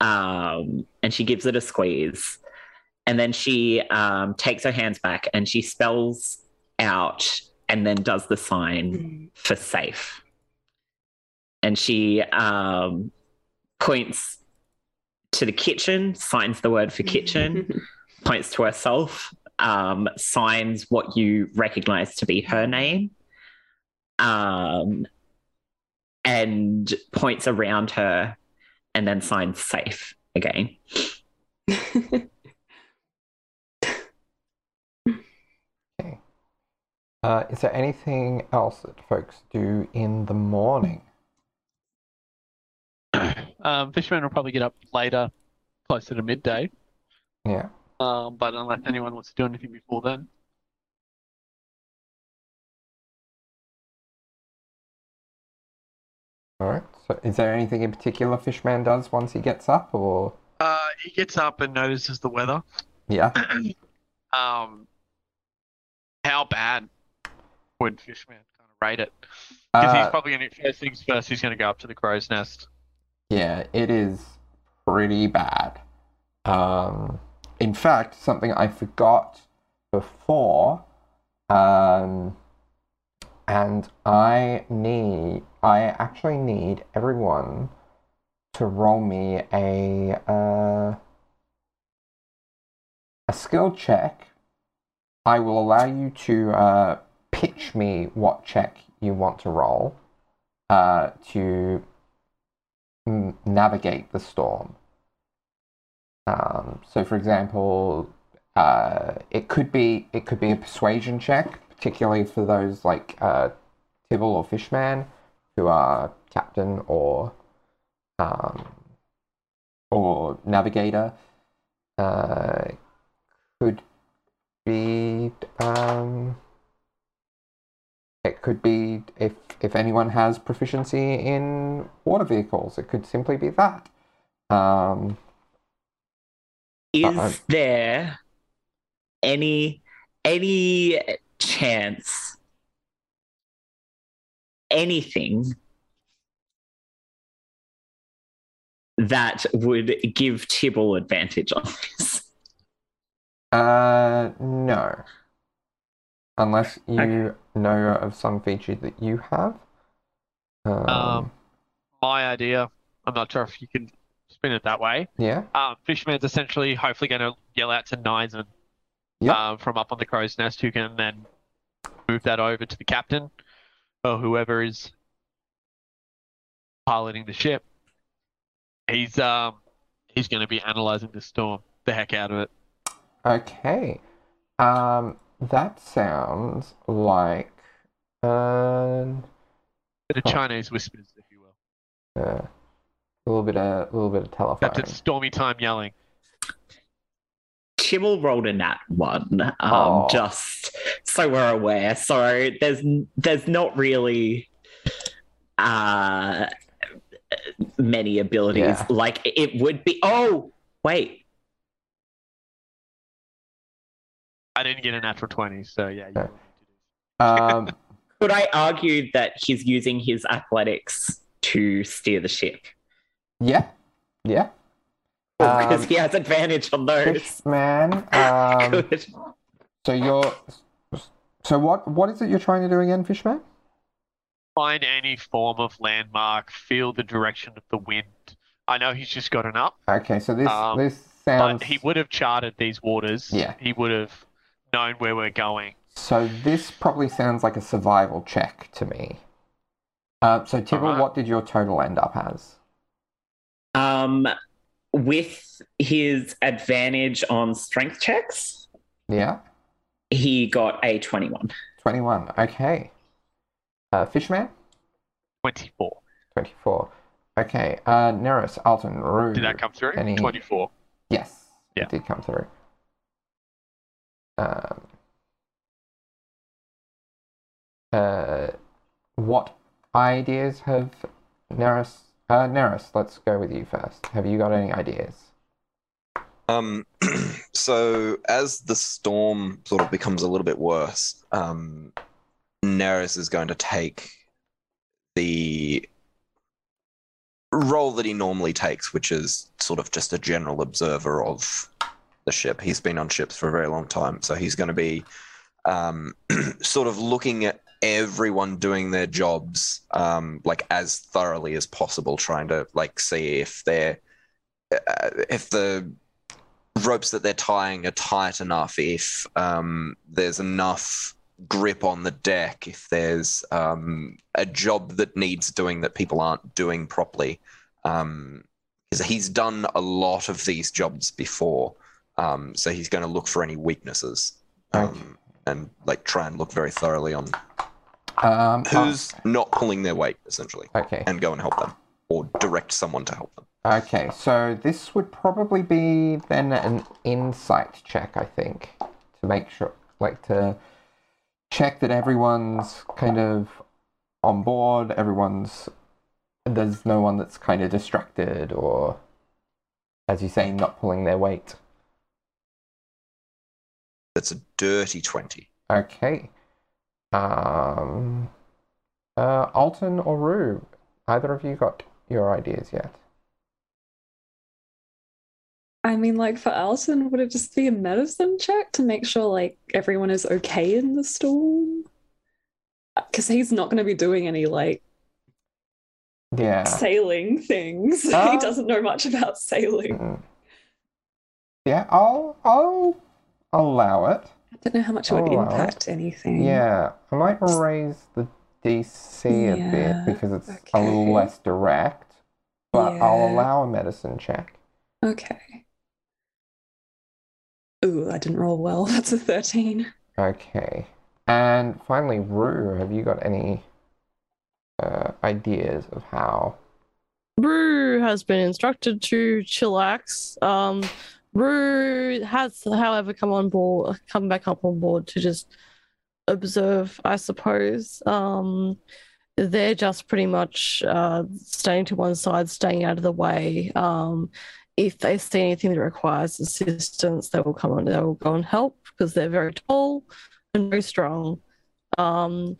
um, and she gives it a squeeze. And then she um, takes her hands back and she spells out and then does the sign for safe. And she um, points to the kitchen, signs the word for kitchen, points to herself, um, signs what you recognize to be her name, um, and points around her, and then signs safe again. okay. Uh, is there anything else that folks do in the morning? Um, Fishman will probably get up later, closer to midday. Yeah. Um, but unless anyone wants to do anything before then, All right. So, is there anything in particular Fishman does once he gets up, or uh, he gets up and notices the weather. Yeah. um, how bad would Fishman kind of rate it? Because he's Uh, probably going to first things first. He's going to go up to the crow's nest. Yeah, it is pretty bad. Um, in fact, something I forgot before, um, and I need, I actually need everyone to roll me a uh, a skill check. I will allow you to uh, pitch me what check you want to roll uh, to navigate the storm. Um, so, for example, uh, it could be it could be a persuasion check, particularly for those like uh, Tibble or Fishman, who are captain or um, or navigator. Uh, could be um, it could be if if anyone has proficiency in water vehicles, it could simply be that. Um, Is Uh-oh. there any any chance anything that would give Tibble advantage on this? uh, no. Unless you Okay. Know of some feature that you have. Um, Um, My idea. I'm not sure if you can spin it that way. yeah. Um, Fishman's essentially hopefully going to yell out to Nizen Yep. um, from up on the crow's nest, who can then move that over to the captain or whoever is piloting the ship. He's um he's going to be analyzing the storm, the heck out of it. Okay. Um, that sounds like uh, Bit of Oh. Chinese whispers, if you will. uh, a little bit of a little bit of telephone. That's it, stormy time yelling. Tibble rolled a nat one, um, Oh. just so we're aware. So there's there's not really uh many abilities. Yeah. Like it would be. Oh wait, I didn't get a natural 20, so yeah. You Um, could I argue that he's using his athletics to steer the ship yeah, yeah. because Um, he has advantage on those? Fishman. Um, so you're. So what? What is it you're trying to do again, Fishman? Find any form of landmark, feel the direction of the wind. I know he's just gotten up, Okay, so this Um, this sounds. but he would have charted these waters. Yeah. He would have known where we're going. So this probably sounds like a survival check to me. Uh, so Tibble, Alright. what did your total end up as? Um, with his advantage on strength checks, Yeah, he got a twenty-one. twenty-one. Okay. Uh, Fishman, 24. twenty-four. Okay. Uh, Neris, Alton, Rue. Did that come through? Any- 24. Yes, Yeah. it did come through. Um, uh, what ideas have Neris? Uh, Neris, let's go with you first. Have you got any ideas? Um, so as the storm sort of becomes a little bit worse, um, Neris is going to take the role that he normally takes, which is sort of just a general observer of the ship. He's been on ships for a very long time, so he's going to be um, sort of looking at everyone doing their jobs um, like as thoroughly as possible, trying to like see if they're uh, if the ropes that they're tying are tight enough, if um, there's enough grip on the deck, if there's um, a job that needs doing that people aren't doing properly. Um, because he's done a lot of these jobs before, um, so he's going to look for any weaknesses um, Okay. and like try and look very thoroughly on Um, who's not pulling their weight, essentially, okay. and go and help them or direct someone to help them. Okay, so this would probably be then an insight check, I think, to make sure, like to check that everyone's kind of on board, everyone's there's no one that's kind of distracted or as you say, not pulling their weight. That's a dirty 20. Okay. Um, uh, Alton or Rue, either of you got your ideas yet? I mean, like for Alton, would it just be a medicine check to make sure like everyone is okay in the storm? Because he's not going to be doing any like Yeah. sailing things. Uh, he doesn't know much about sailing. Mm. Yeah, I'll I'll I'll allow it. I don't know how much it would wow. impact anything. Yeah, I might raise the DC a Yeah, bit because it's a little less direct, but I'll allow a medicine check. Okay. Ooh, I didn't roll well. That's a 13. Okay. And finally, Rue, have you got any uh, ideas of how? Rue has been instructed to chillax. Um, Rue has, however, come on board, come back up on board to just observe, I suppose. Um, they're just pretty much uh, staying to one side, staying out of the way. Um, if they see anything that requires assistance, they will come on, they will go and help because they're very tall and very strong. Um,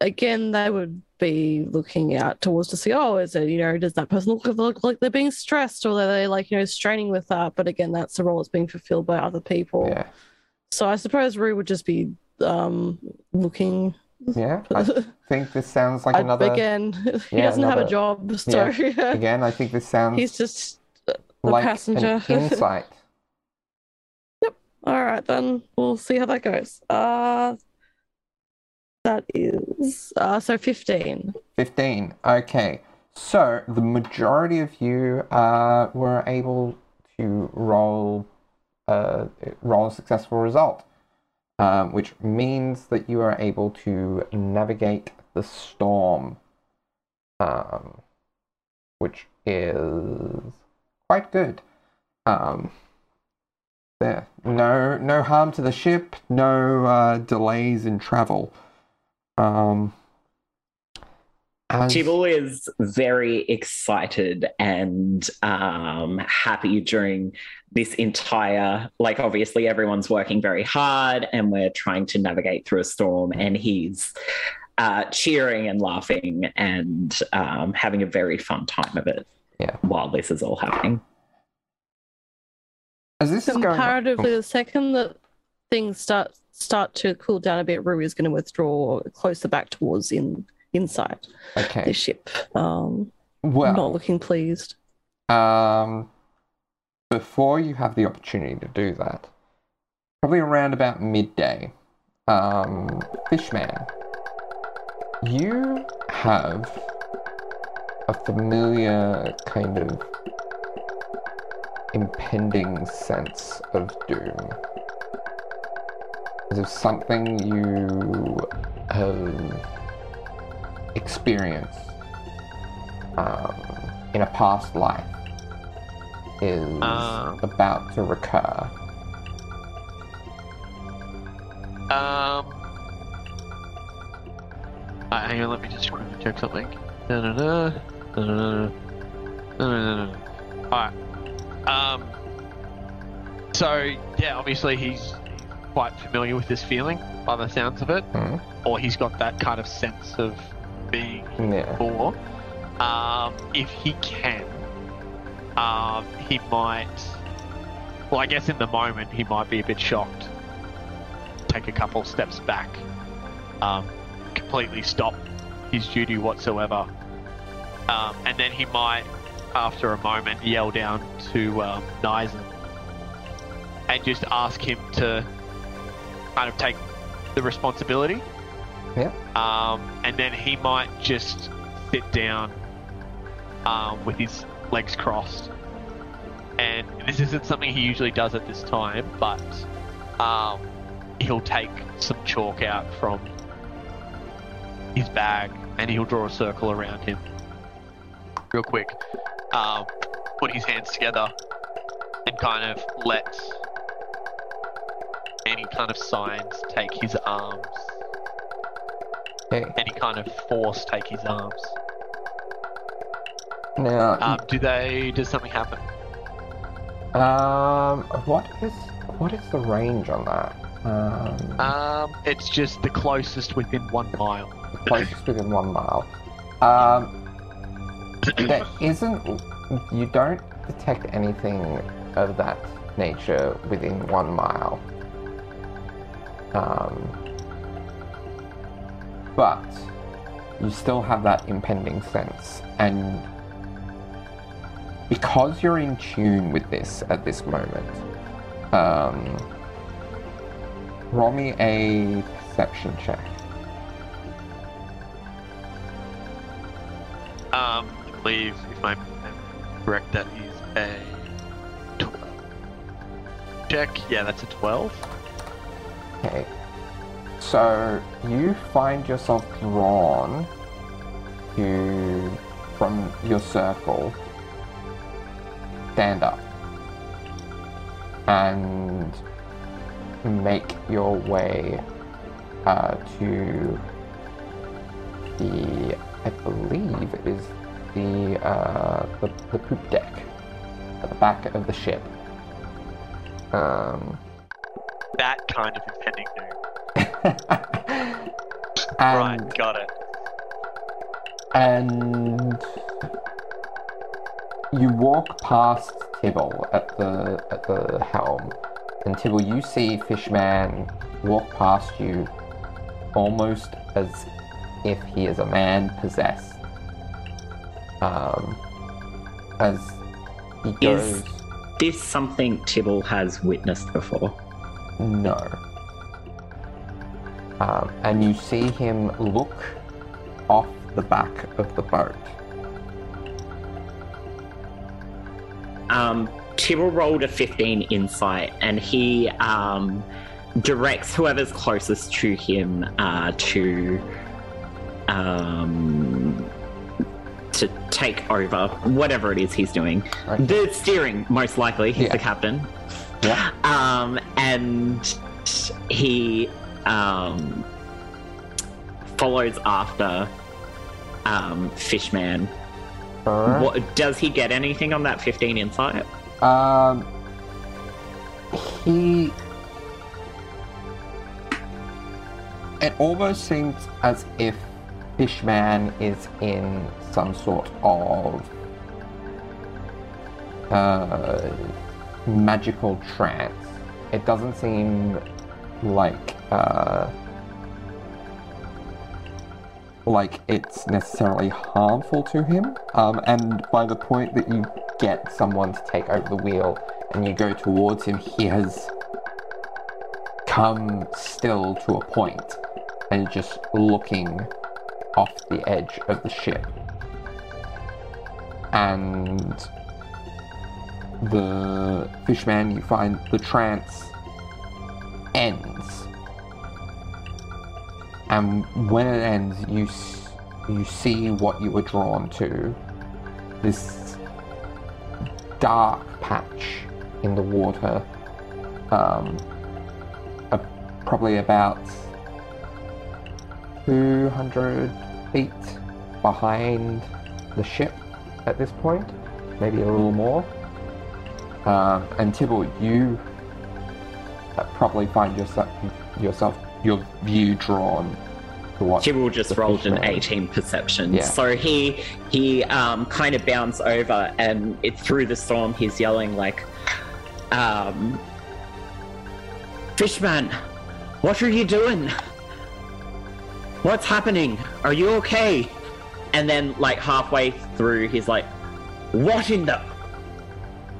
again, they would be looking out towards to see, oh, is it, you know, does that person look, look like they're being stressed or are they like, you know, straining with that? But again, that's the role that's being fulfilled by other people. Yeah, So I suppose Rue would just be um looking. yeah. I think this sounds like another. Again, he yeah, doesn't have a job, so yeah. Again, I think this sounds he's just a like passenger. an insight. Yep. All right, then we'll see how that goes. Uh, that is uh, so 15. 15. Okay. So the majority of you uh, were able to roll uh, roll a successful result, um, which means that you are able to navigate the storm, um, which is quite good. Um, there, no no harm to the ship, no uh, delays in travel. Um, and- Tibble is very excited and um, happy during this entire, like, obviously everyone's working very hard and we're trying to navigate through a storm, and he's uh, cheering and laughing and um, having a very fun time of it Yeah. while this is all happening. as this is going on- Comparatively, the second that things start start to cool down a bit, Rue is going to withdraw closer back towards in inside okay. the ship. Um, Well, not looking pleased. Um, before you have the opportunity to do that, probably around about midday, um, Fishman, you have a familiar kind of impending sense of doom. As if something you have experienced um, in a past life is Um. about to recur. Um. Uh, hang on, let me just quickly check something. Da-da-da, da-da-da, da-da-da. Alright. Um. So, yeah, obviously he's quite familiar with this feeling by the sounds of it, Hmm. or he's got that kind of sense of being Yeah. before. Um, if he can, um, he might. Well, I guess in the moment he might be a bit shocked. Take a couple steps back. Um, completely stop his duty whatsoever. Um, and then he might, after a moment, yell down to um, Nizen and just ask him to kind of take the responsibility. Yeah. Um, and then he might just sit down um, with his legs crossed. And this isn't something he usually does at this time, but um, he'll take some chalk out from his bag and he'll draw a circle around him real quick. Um, put his hands together and kind of let any kind of signs take his arms Okay. any kind of force take his arms. Now, Um, do they? Does something happen? Um, what is what is the range on that? Um, Um, it's just the closest within one mile. the closest within one mile. Um, there isn't. You don't detect anything of that nature within one mile. Um, but you still have that impending sense, and because you're in tune with this at this moment, um, roll me a perception check. Um, I believe, if I'm correct, that is a 12. Check. Yeah, that's a 12. Okay. So you find yourself drawn to from your circle. Stand up and make your way uh, to the I believe it is the, uh, the the poop deck at the back of the ship. Um, That kind of impending doom. and, right, got it. and you walk past Tibble at the at the helm, and Tibble, you see Fishman walk past you, almost as if he is a man possessed. Um, as he goes, Is- This something Tibble has witnessed before. No. Um, and you see him look off the back of the boat. Um, Tibble rolled a 15 insight and he um, directs whoever's closest to him uh, to um, to take over whatever it is he's doing. Okay. The steering, most likely. He's Yeah. the captain. Yeah. Um, and he um, follows after um, Fishman. Alright. What does he get anything on that 15 insight? Um, he. It almost seems as if Fishman is in some sort of uh, magical trance. It doesn't seem like uh, like it's necessarily harmful to him. Um, and by the point that you get someone to take over the wheel and you go towards him, he has come still to a point and just looking off the edge of the ship. And the fishman, you find the trance ends. And when it ends, you you see what you were drawn to. This dark patch in the water, um, probably about 200 feet behind the ship at this point, maybe a little more. Um, and Tibble, you uh, probably find yourself, yourself, your view drawn to what Tibble just rolled an 18 perception. Yeah. So he he um, kind of bounced over and it, through the storm he's yelling like, um, Fishman, what are you doing? What's happening? Are you okay? And then like halfway through he's like, What in the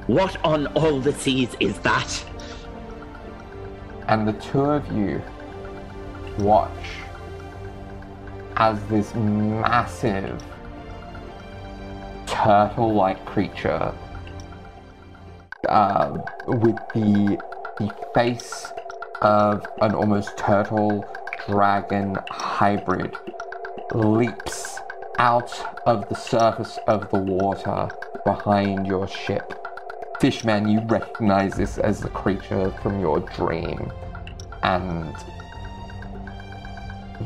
what on all the seas is that? and the two of you watch as this massive turtle like creature uh, with the the face of an almost turtle dragon hybrid leaps out of the surface of the water behind your ship. Fishman, you recognize this as the creature from your dream, and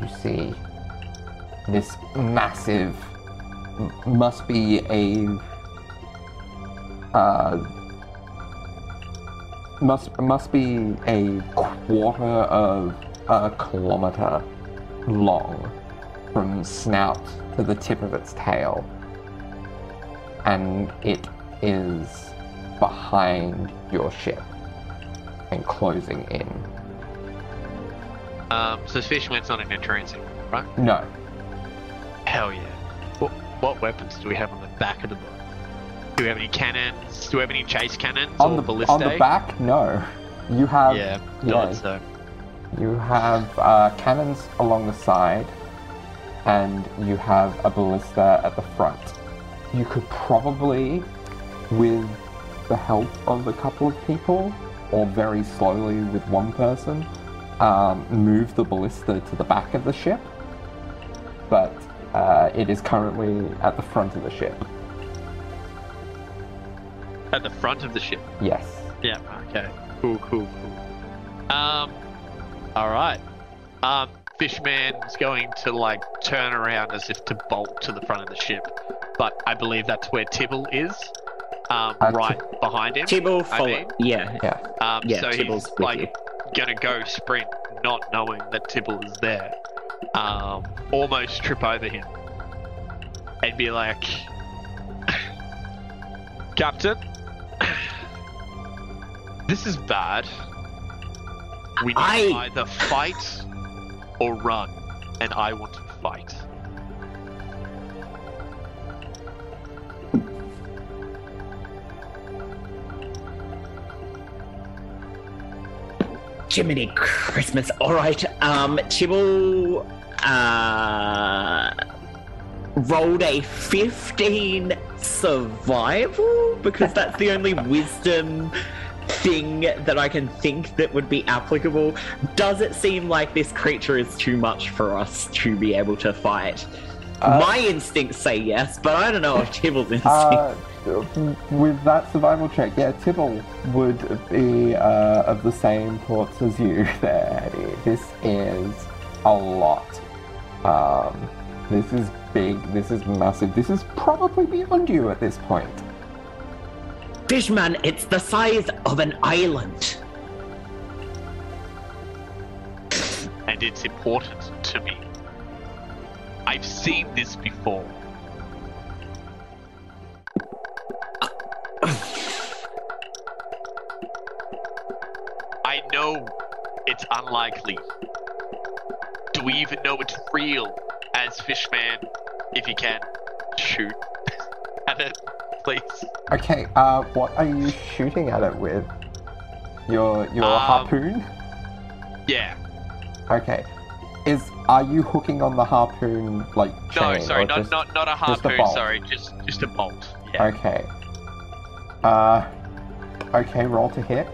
you see this massive, must be a uh, must must be a quarter of a kilometer long from snout to the tip of its tail, and it is behind your ship and closing in. Um, so Fishman's not in a transit, right? No, Hell yeah. What, what weapons do we have on the back of the boat? Do we have any cannons? Do we have any chase cannons on the ballistae? on the back, no. You have Yeah, yeah, so. You have uh, cannons along the side, and you have a ballista at the front. You could probably, with the help of a couple of people, or very slowly with one person, um, move the ballista to the back of the ship. But uh, it is currently at the front of the ship. At the front of the ship. Yes. Yeah. Okay. Cool. Cool. Cool. Um. All right. Um. Fishman's going to like turn around as if to bolt to the front of the ship, but I believe that's where Tibble is. Um. Uh, right behind him. Tibble I mean- yeah, Um. yeah. so Tibble's he's like you. gonna go sprint, not knowing that Tibble is there. Um. Almost trip over him, and be like, Captain. This is bad. We need to I- either fight or run, and I want to fight. Jiminy Christmas. All right. Um, Tibble uh, rolled a 15 survival because that's the only wisdom thing that I can think that would be applicable. Does it seem like this creature is too much for us to be able to fight? Uh, My instincts say yes, but I don't know if Tibble's instincts. Uh, with that survival check, yeah, Tibble would be uh, of the same thoughts as you there, Eddie. This is a lot. Um, this is big, this is massive, this is probably beyond you at this point. Fishman, it's the size of an island. and it's important to me. I've seen this before. I know it's unlikely. Do we even know it's real? As Fishman, if you can, shoot at it, please. Okay, uh, what are you shooting at it with? Your your Um, harpoon? Yeah. Okay. Is are you hooking on the harpoon like chain? No, sorry, not not not a just a harpoon. sorry, just just a bolt. Yeah. Okay. Uh, okay, roll to hit.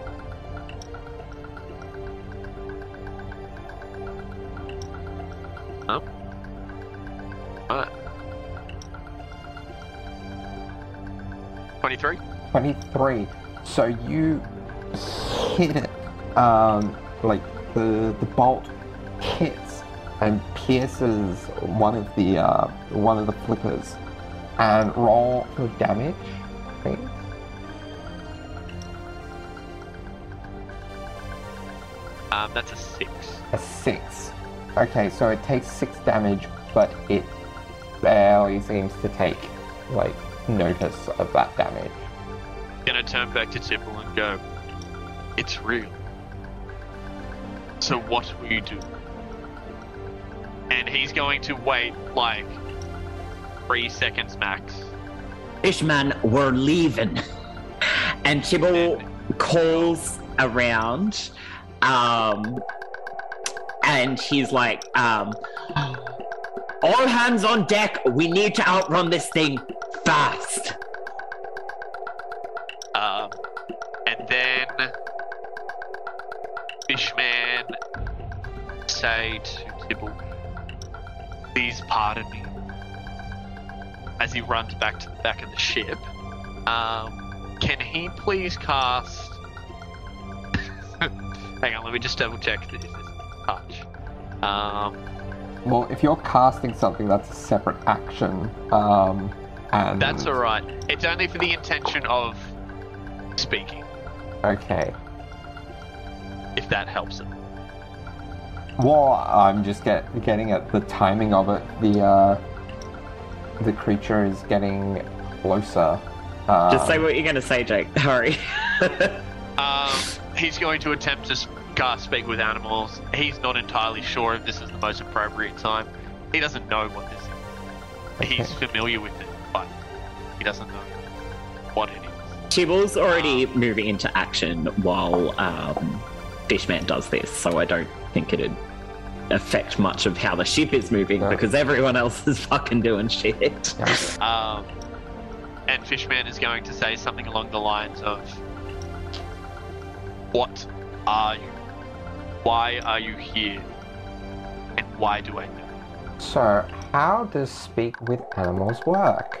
Alright. Twenty-three. 23. So you hit it, um, like the the bolt hits and pierces one of the uh, one of the flippers, and roll for damage. Um, that's a six. A six. Okay, so it takes six damage, but it barely seems to take like notice of that damage. Gonna turn back to Tibble and go. It's real. So what will you do? And he's going to wait like three seconds max. Ishman, we're leaving. And Tibble calls around, um, and he's like, um, all hands on deck, we need to outrun this thing fast. Um, and then Fishman say to Tibble, "Please pardon me." As he runs back to the back of the ship, um, can he please cast? Hang on, let me just double check that this is touch. Um, Well, if you're casting something, that's a separate action. Um, and that's all right. It's only for the intention of speaking. Okay. if that helps it. Well, I'm just get, getting at the timing of it. The uh, the creature is getting closer. Uh, Just say what you're going to say, Jake. Hurry. Um, he's going to attempt to s- cast speak with animals. He's not entirely sure if this is the most appropriate time. He doesn't know what this is. He's familiar with it, but he doesn't know what it is. Tibble's already moving into action while um, Fishman does this, so I don't think it'd affect much of how the ship is moving No. because everyone else is fucking doing shit. Um, and Fishman is going to say something along the lines of, "What are you? Why are you here? And why do I know?" So, how does speak with animals work?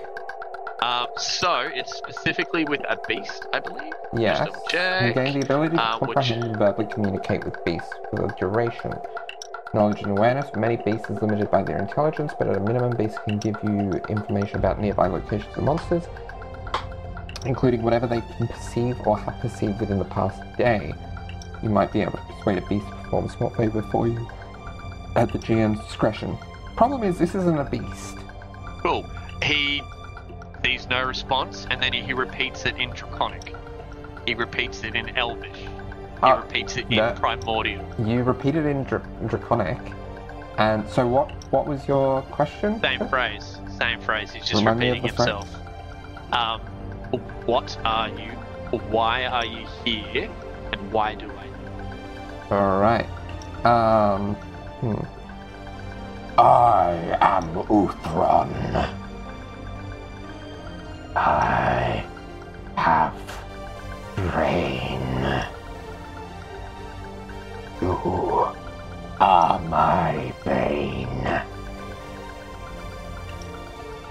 Um, so it's specifically with a beast, I believe. Yes, you gain the ability to Uh, which- verbally communicate with beasts for the duration. Knowledge and awareness for many beasts is limited by their intelligence, but at a minimum, beasts can give you information about nearby locations and monsters, including whatever they can perceive or have perceived within the past day. You might be able to persuade a beast to perform a small favor for you at the GM's discretion. Problem is, this isn't a beast. Cool. He sees no response, and then he repeats it in Draconic. He repeats it in Elvish. He Uh, repeats it in that- Primordial. You repeated in Dra- Draconic, and so what? What was your question? Same phrase. Same phrase. He's just Remind repeating himself. Um, what are you? Why are you here? And why do I? All right. Um. Hmm. I am Uthron. I have brain. You are my bane.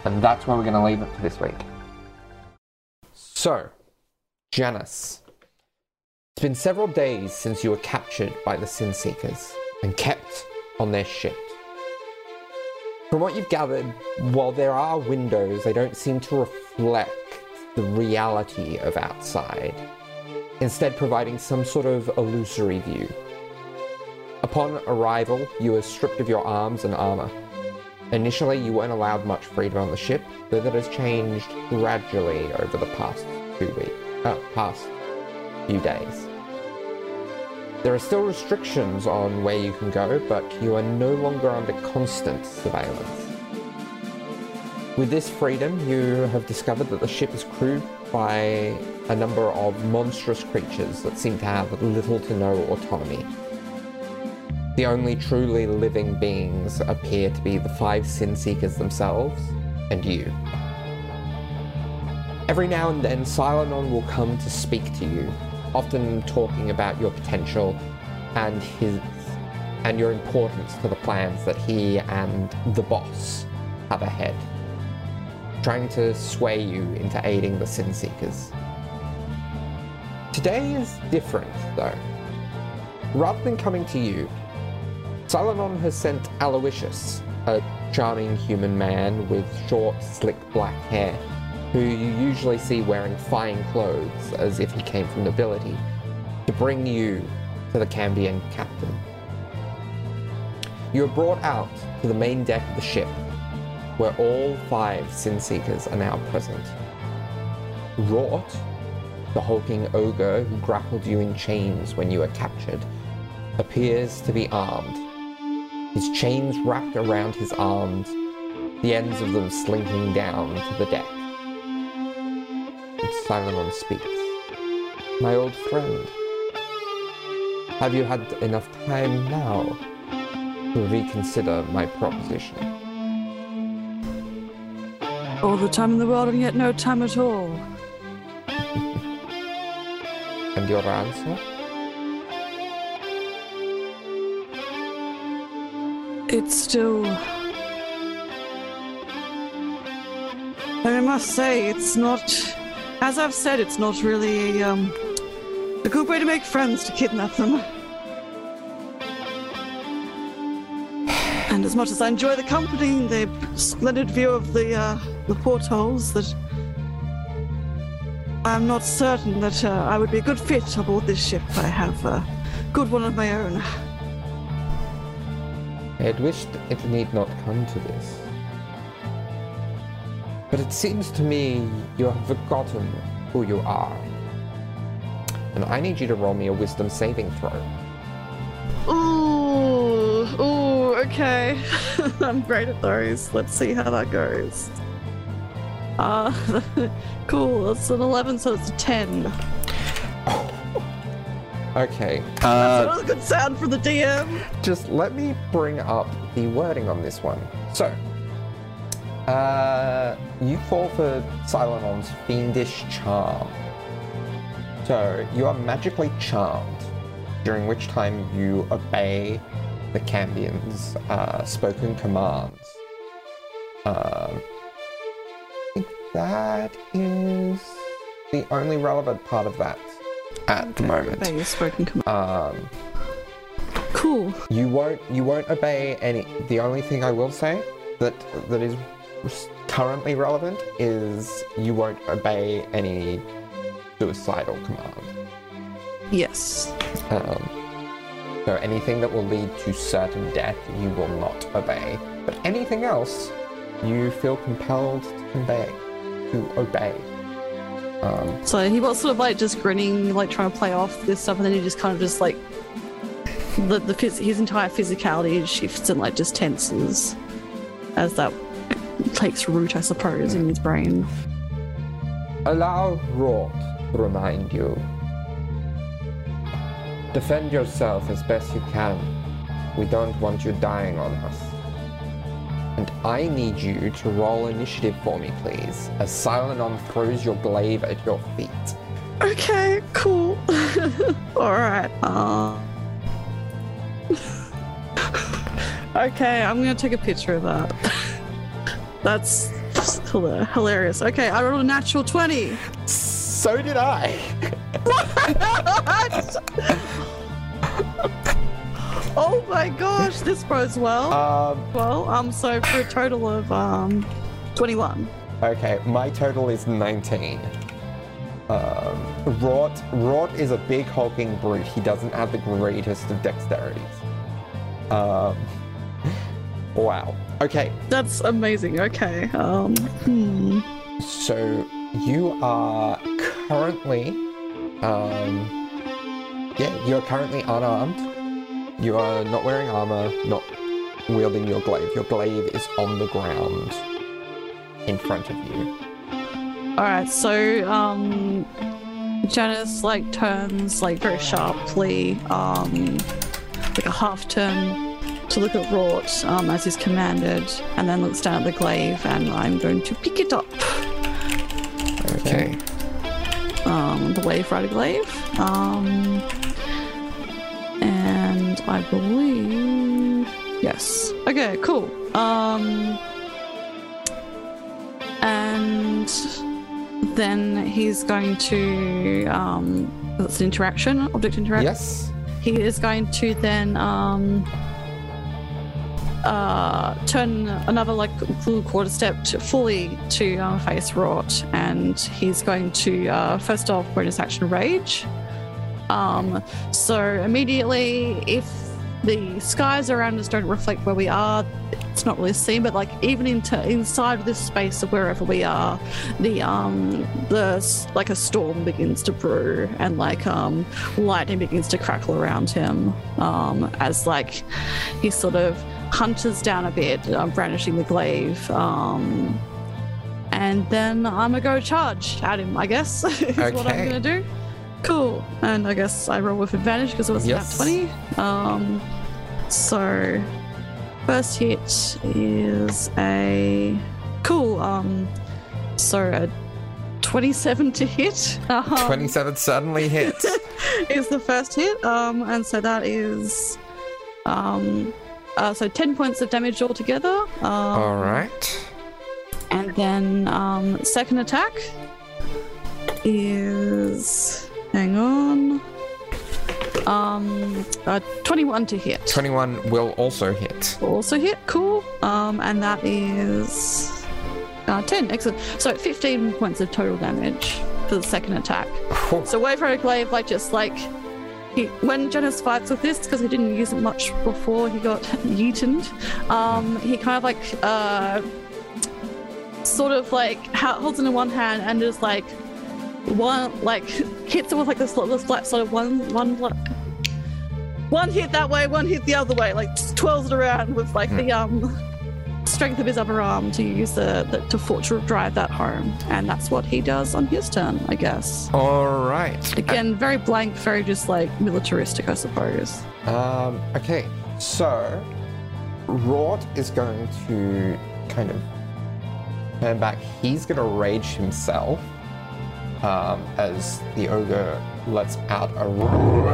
And that's where we're going to leave it for this week. So, Janice. It's been several days since you were captured by the Sin Seekers and kept on their ship. From what you've gathered, while there are windows, they don't seem to reflect the reality of outside, instead, providing some sort of illusory view. Upon arrival, you were stripped of your arms and armor. Initially, you weren't allowed much freedom on the ship, though that has changed gradually over the past two weeks, uh, past few days. There are still restrictions on where you can go, but you are no longer under constant surveillance. With this freedom, you have discovered that the ship is crewed by a number of monstrous creatures that seem to have little to no autonomy. The only truly living beings appear to be the five Sin Seekers themselves and you. Every now and then, Silenon will come to speak to you, often talking about your potential and his and your importance to the plans that he and the boss have ahead, trying to sway you into aiding the Sin Seekers. Today is different, though. Rather than coming to you, Silenon has sent Aloysius, a charming human man with short, slick black hair, who you usually see wearing fine clothes as if he came from nobility, to bring you to the Cambion captain. You are brought out to the main deck of the ship, where all five Sin Seekers are now present. Rort, the hulking ogre who grappled you in chains when you were captured, appears to be armed. His chains wrapped around his arms, the ends of them slinking down to the deck. And Silenon speaks. My old friend, have you had enough time now to reconsider my proposition? All the time in the world and yet no time at all. And your answer? It's still. I must say, it's not. As I've said, it's not really a, um, a good way to make friends to kidnap them. And as much as I enjoy the company and the splendid view of the uh, the portholes, that I'm not certain that uh, I would be a good fit aboard this ship. I have a good one of my own. I had wished it need not come to this. But it seems to me you have forgotten who you are. And I need you to roll me a wisdom saving throw. Ooh, ooh, okay. I'm great at those. Let's see how that goes. Uh, cool. It's an 11, so it's a 10. Okay. That's Uh, another good sound for the DM. just let me bring up the wording on this one. So, uh, you fall for Silenon's fiendish charm. So, you are magically charmed, during which time you obey the Cambion's uh, spoken commands. Um, I think that is the only relevant part of that at the moment. Obey spoken command. Um, Cool. you won't you won't obey any the only thing i will say that that is currently relevant is you won't obey any suicidal command Yes. um, so anything that will lead to certain death you will not obey but anything else you feel compelled to obey. to obey um, So he was sort of like just grinning, like trying to play off this stuff, and then he just kind of just like the the phys- his entire physicality shifts and like just tenses as that takes root, I suppose, in his brain. Allow Rort to remind you. Defend yourself as best you can. We don't want you dying on us. And I need you to roll initiative for me, please, as Silenon throws your glaive at your feet. Okay, cool. All right. Uh... okay, I'm gonna take a picture of that. That's hila- hilarious. Okay, I rolled a natural twenty. So did I! Oh my gosh, this bodes well. Um, well, um, so for a total of um, twenty-one. Okay, my total is 19. Um, Rort, Rort is a big hulking brute. He doesn't have the greatest of dexterities. Um, wow. Okay, That's amazing. Okay. Um. Hmm. so you are currently, um, yeah, you're currently unarmed. You are not wearing armor, not wielding your glaive. Your glaive is on the ground in front of you. All right. So um, Janice like turns like very sharply, um, like a half turn to look at Rort um, as is commanded, and then looks down at the glaive, and I'm going to pick it up. Okay. um, the Wave Rider Glaive. Um, I believe. Yes. Okay, cool. Um, and then he's going to. Um, that's an interaction, object interaction. Yes. He is going to then um, uh, turn another like full quarter step to fully to um, face Rort, and he's going to uh, first off bonus action rage. Um, so immediately, if the skies around us don't reflect where we are, it's not really seen. But like even into inside this space of wherever we are, the um the like a storm begins to brew and like um lightning begins to crackle around him um as like he sort of hunters down a bit, uh, brandishing the glaive. Um, and then I'm gonna go charge at him. I guess is what I'm gonna do. Cool. And I guess I roll with advantage because it was Yes. about twenty. Um, so first hit is a cool. Um, so a twenty-seven to hit. Um, 27 suddenly hits. is the first hit. Um, and so that is um, uh, so ten points of damage altogether. Um, All right. And then um, second attack is hang on. Um, uh, 21 to hit. 21 will also hit. Also hit, cool. Um, and that is uh, 10. Excellent. So 15 points of total damage for the second attack. Whew. So Wave Glaive, like, just like he, when Janus fights with this, because he didn't use it much before he got yeeted, um, he kind of like uh, sort of like holds it in one hand and just like one like hits it with like this, this like sort of one one like one hit that way, one hit the other way, like twirls it around with like the um strength of his upper arm to use the, the to for, drive that home, and that's what he does on his turn, I guess. All right. Again, very blank, very just like militaristic, I suppose. Um, okay, so Rort is going to kind of turn back. He's going to rage himself um, as the ogre lets out a roar.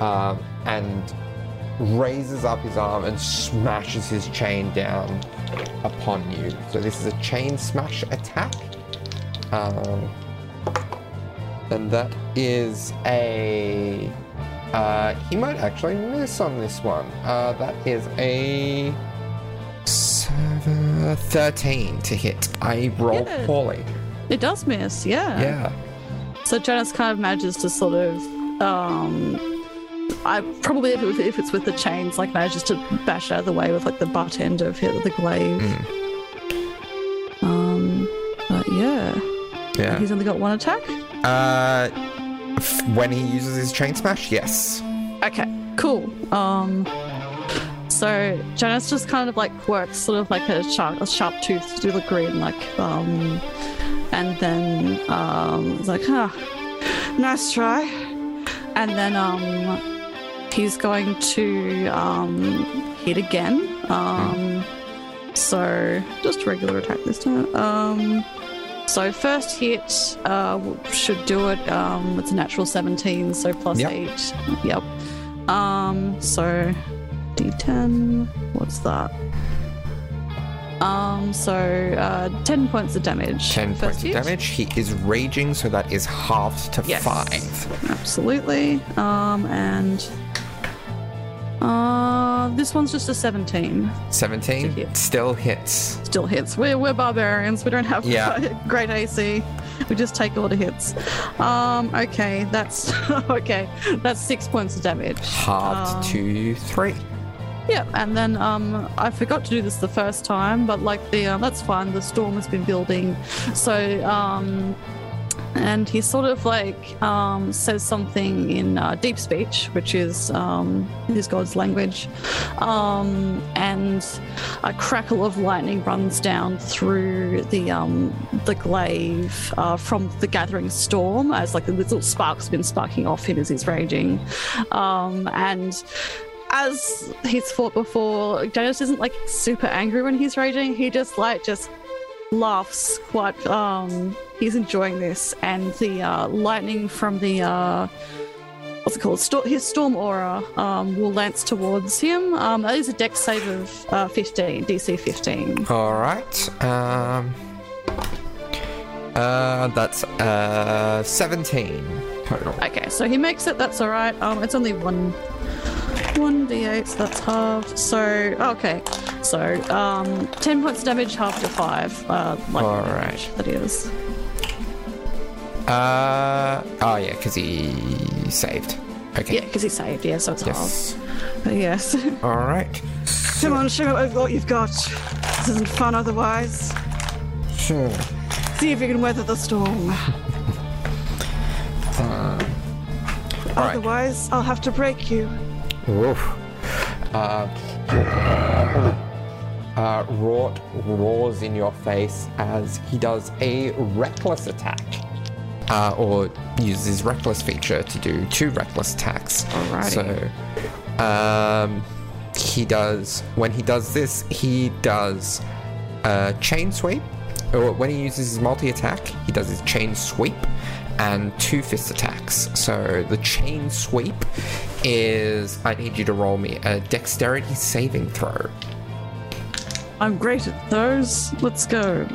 Um, and raises up his arm and smashes his chain down upon you. So this is a chain smash attack. Um, and that is a. Uh, he might actually miss on this one. Uh, that is a. Seven, 13 to hit. I roll Good. poorly. It does miss, yeah. Yeah. So Janus kind of manages to sort of, um, I probably if, it, if it's with the chains, like manages to bash out of the way with like the butt end of hit the glaive. Um, but yeah, Yeah. he's only got one attack. Uh, f- when he uses his chain smash, yes. Okay, cool. Um, so Janus just kind of like works sort of like a sharp, a sharp tooth to do the grin, like, um, and then um, it's like, ah, nice try. And then um, he's going to um, hit again. Um, so just regular attack this time. Um, so first hit uh, should do it. Um, it's a natural 17, so plus Yep. eight. Yep. Um, so D10. What's that? Um, so uh, 10 points of damage. 10 First points of damage. He is raging, so that is halved to Yes. 5. Absolutely. Um, and uh, this one's just a 17. 17 hit. still hits. Still hits. We're, we're barbarians. We don't have Yeah. great AC. We just take all the hits. Um, okay, that's okay. That's six points of damage. Halved Um, to 3. Yeah, and then um, I forgot to do this the first time, but like the uh, that's fine. The storm has been building, so um, and he sort of like um, says something in uh, deep speech, which is um, his god's language, um, and a crackle of lightning runs down through the um, the glaive uh, from the gathering storm, as like the little sparks have been sparking off him as he's raging, um, and as he's fought before, Janus isn't like super angry when he's raging. He just like just laughs quite. Um, he's enjoying this, and the uh, lightning from the uh, what's it called? Sto- his storm aura um, will lance towards him. Um, that is a dex save of uh, 15, DC 15. All right. Um, uh, that's uh, 17 total. Okay, so he makes it. That's all right. Um, it's only one. One d8, so that's halved. So okay, so um, ten points damage, half to five. Uh, like All damage, That is. Uh, oh, yeah, because he saved. Okay. Yeah, because he saved. Yeah, so it's Yes. half. But yes. All right. Come on, show me what you've got. This isn't fun otherwise. Sure. See if you can weather the storm. Right. Otherwise, I'll have to break you. Woof. Uh, uh, Rort roars in your face as he does a reckless attack. Uh, or uses his reckless feature to do two reckless attacks. Alrighty. So, um, he does, when he does this, he does a chain sweep. Or when he uses his multi attack, he does his chain sweep and two fist attacks. So the chain sweep is I need you to roll me a dexterity saving throw. I'm great at those. Let's go.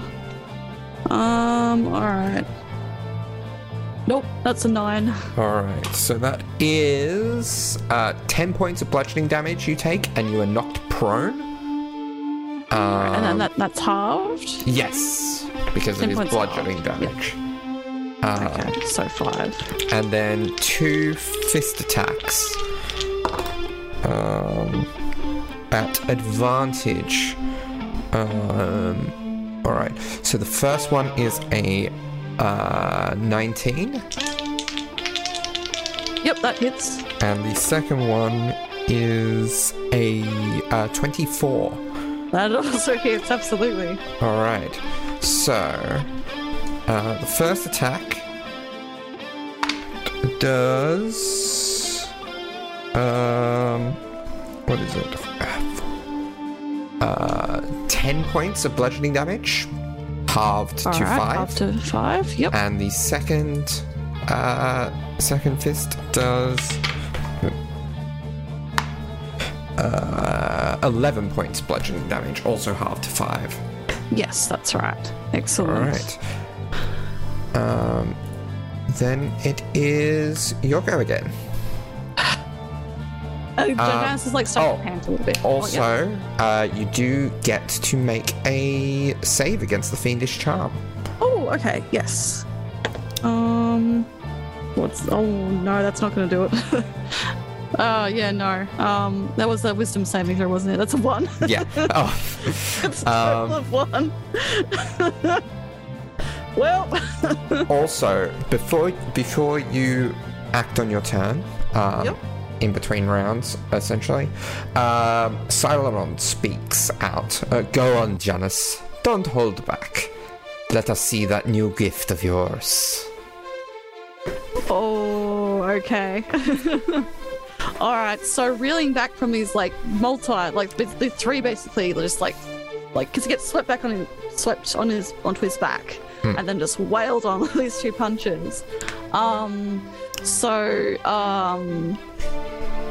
Um, alright. Nope, that's a nine. All right, so that is uh, 10 points of bludgeoning damage you take, and you are knocked prone. Um, and then that, that's halved. Yes, because of his bludgeoning halved, damage. Uh, Okay, so five. and then two fist attacks um, at advantage. Um, all right. So the first one is a uh, 19, Yep, that hits. and the second one is a uh, 24. That also hits, absolutely. All right. So uh, the first attack does um what is it? Uh, ten points of bludgeoning damage, halved to All right, five. up to five. Yep. And the second uh, second fist does uh, eleven points bludgeoning damage, also halved to five. Yes, that's right. Excellent. All right. Um, then it is your go again. Uh, Jonas is like starting oh, to pant a little bit. Oh, yeah. Also, uh, you do get to make a save against the fiendish charm. Oh, okay. Yes. Um, what's? Oh no, that's not going to do it. uh, yeah, no. Um, that was a wisdom saving throw, wasn't it? That's a one. Yeah. Oh. it's a total Um, of one. well, also, before before you act on your turn, um, Yep. in between rounds, essentially, um, Cylon speaks out. Uh, Go on, Janus. Don't hold back. Let us see that new gift of yours. Oh, okay. All right. So reeling back from these like multi, like the, the three basically just like, like because he gets swept back on his, swept on his onto his back, and then just wailed on these two punches. Um, so um,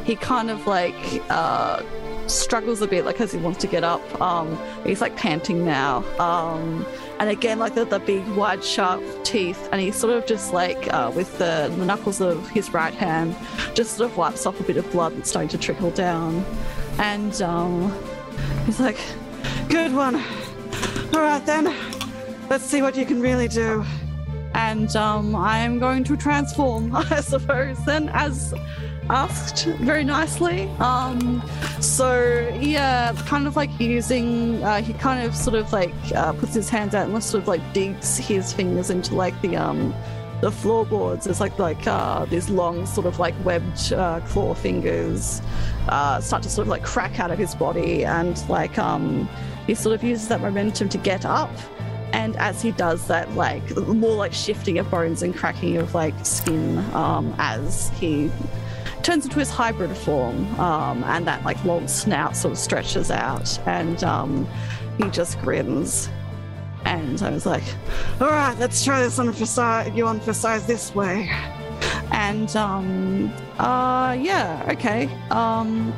he kind of like uh struggles a bit, like as he wants to get up. Um, he's like panting now. Um, and again, like the, the big, wide, sharp teeth, and he sort of just like uh, with the, the knuckles of his right hand, just sort of wipes off a bit of blood that's starting to trickle down. And um, he's like, "Good one. All right then, let's see what you can really do." And um, I am going to transform, I suppose, then as asked very nicely. Um, so yeah, kind of like using, uh, he kind of sort of like uh, puts his hands out and sort of like digs his fingers into like the um the floorboards. It's like like uh, these long sort of like webbed uh, claw fingers uh, start to sort of like crack out of his body, and like um he sort of uses that momentum to get up. And as he does that, like more like shifting of bones and cracking of like skin, um, as he turns into his hybrid form, um, and that like long snout sort of stretches out, and um, he just grins. And I was like, "All right, let's try this on for size. You on for size this way." And um, uh, yeah, okay. Um,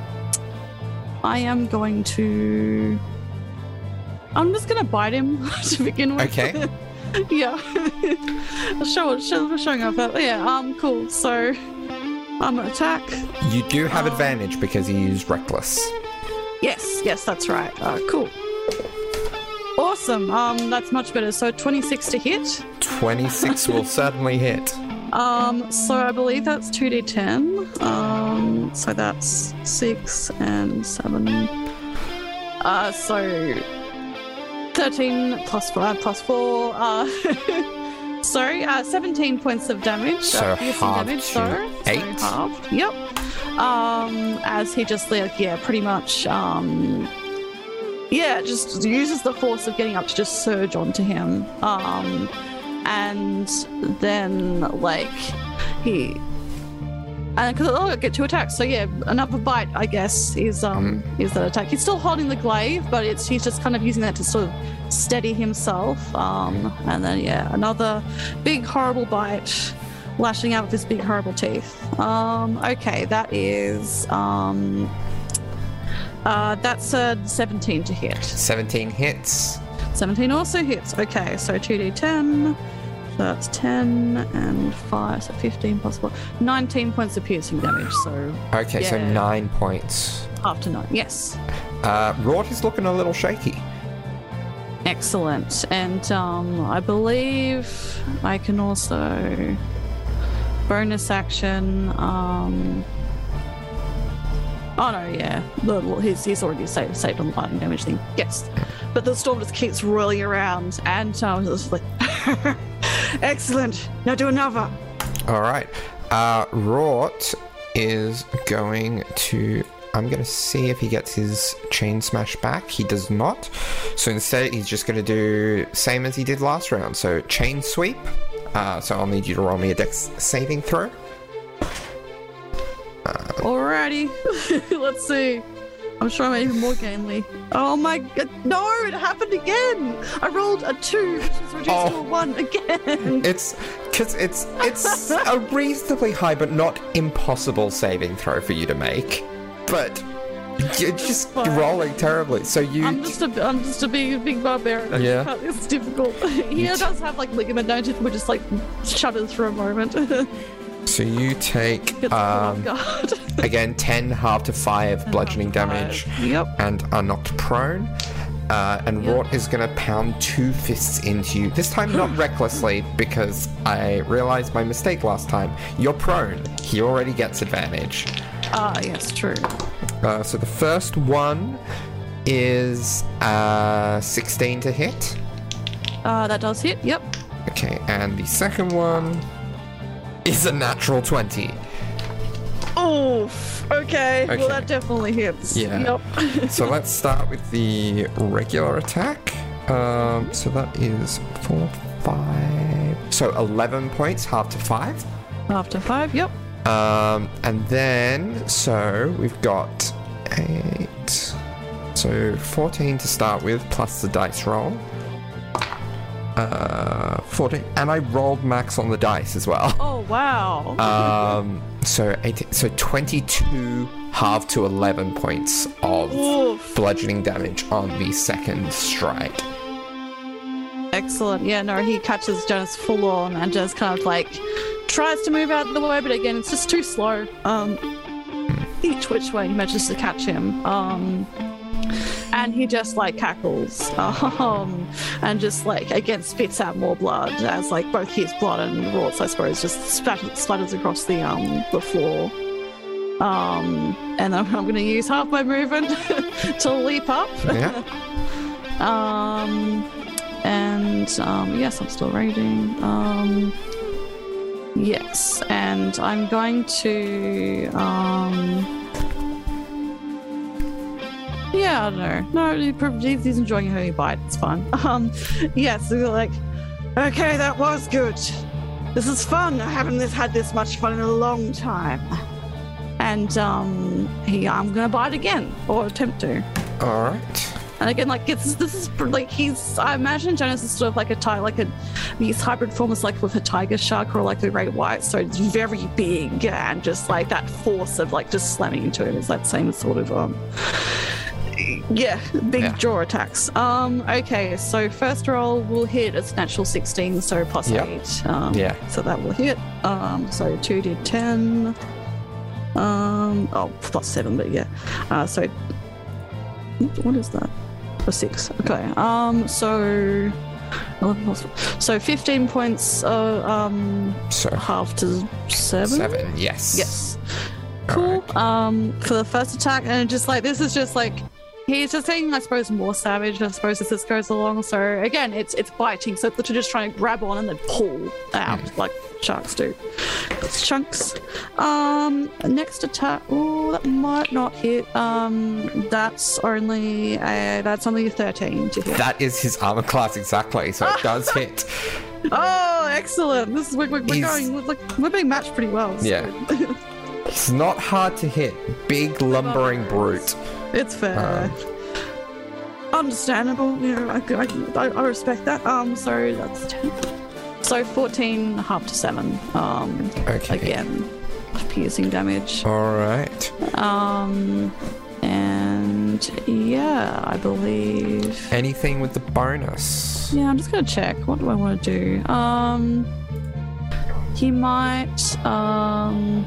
I am going to. I'm just gonna bite him to begin with. Okay. yeah. show, show, showing off that. Yeah. Um. Cool. So, I'm gonna attack. You do have Um, advantage because you used reckless. Yes, yes, that's right. Uh, cool. Awesome. Um, that's much better. So 26 to hit. 26 will certainly hit. Um, so I believe that's 2d10. Um, so that's 6 and 7. Uh, so 13 plus 5 plus 4. Uh, sorry, uh, 17 points of damage. So uh, damage, so, eight? So halved. Yep. Um, as he just like yeah, pretty much um yeah, just uses the force of getting up to just surge onto him. Um, and then like he, and because oh, I get two attacks, so yeah, another bite, I guess, is um is that attack. He's still holding the glaive, but it's he's just kind of using that to sort of steady himself. Um, and then yeah, another big horrible bite. Lashing out with his big horrible teeth. Um, okay, that is um, uh, that's a 17 to hit. 17 hits. 17 also hits. Okay, so 2d10. So that's 10 and 5, so 15 plus 4. 19 points of piercing damage, so Okay, so 9 points. after 9. Yes. Uh, Rort is looking a little shaky. Excellent. And um, I believe I can also bonus action. Um, oh no, yeah, well, he's he's already saved saved on the lightning damage thing. Yes, but the storm just keeps rolling around, and I was just like, excellent. Now do another. All right. Uh, Rort is going to. I'm going to see if he gets his chain smash back. He does not. So instead, he's just going to do same as he did last round. So chain sweep. Uh, so I'll need you to roll me a dex saving throw. Alrighty, let's see. I'm sure I'm even more gamely. Oh my god, no, it happened again! I rolled a two, which is reduced to a Oh. one again. It's because it's it's a reasonably high but not impossible saving throw for you to make, but you're just rolling terribly. So you I'm just a, I'm just a big, big barbarian. Yeah. It's difficult. he does have like ligament damage, which just like shudders for a moment. Gets so you take um, again ten half to five bludgeoning damage Yep. and are knocked prone. Uh, and Yep. Rort is going to pound two fists into you. This time, not recklessly, because I realized my mistake last time. You're prone. He already gets advantage. Ah, yes, true. Uh, so the first one is uh, 16 to hit. Uh, that does hit. Yep. Okay, and the second one is a natural 20. Oof. Okay. Okay. Well, that definitely hits. Yeah. Yep. So let's start with the regular attack. Um, so that is 4, 5. So 11 points, half to 5. Half to five. Yep. Um, and then, so we've got 8. So 14 to start with, plus the dice roll. Uh, 14. And I rolled max on the dice as well. Oh wow. Um, so 18, so 22 half to 11 points of Oof. bludgeoning damage on the second strike. Excellent. Yeah, no, he catches Jonas full on and just kind of like tries to move out of the way, but again, it's just too slow. Um, each which way he manages to catch him. Um, and he just like cackles um, and just like again spits out more blood as like both his blood and Rort's, I suppose, just spatters, splatters across the um the floor. Um, and I'm, I'm going to use half my movement to leap up. Yeah. Um, and um, yes, I'm still raging. Um, yes, and I'm going to. Um, yeah, I don't know. No, he he's he's enjoying a heavy bite. It's fun. Um, yes, so you're like, okay, that was good. This is fun. I haven't this- had this much fun in a long time. And um, he, I'm gonna bite again or attempt to. All right. And again, like it's this is like he's. I imagine Jonas is sort of like a tiger, like a these hybrid forms, like with a tiger shark or like a great white. So it's very big and just like that force of like just slamming into him is that same sort of um. Yeah, big Yeah. jaw attacks. Um, okay, so first roll will hit. It's natural 16, so plus Yep. eight. Um, Yeah. so that will hit. Um, so two did 10. Um, oh, plus seven, but yeah. Uh, so what is that? A six. Okay. Um. So. 11 plus, so 15 points. Uh, um. So Half to seven. seven. Yes. Yes. Cool. Um. For the first attack, and just like this is just like. He's just getting, I suppose, more savage. I suppose as this goes along. So again, it's it's biting. So they're just trying to grab on and then pull out like sharks do. It's chunks. Um, next attack. Oh, that might not hit. Um, that's only a that's only a thirteen to hit. That is his armor class exactly. So it does hit. oh, excellent! This is we're, we're, we're going. We're, like, we're being matched pretty well. so- Yeah. It's not hard to hit. Big lumbering brute. It's fair. Uh. Understandable. You know, I, I, I respect that. Um, so that's ten. So fourteen, half to seven. Um, Okay. again, piercing damage. All right. Um, and yeah, I believe. Anything with the bonus? Yeah, I'm just gonna check. What do I want to do? Um, he might. Um,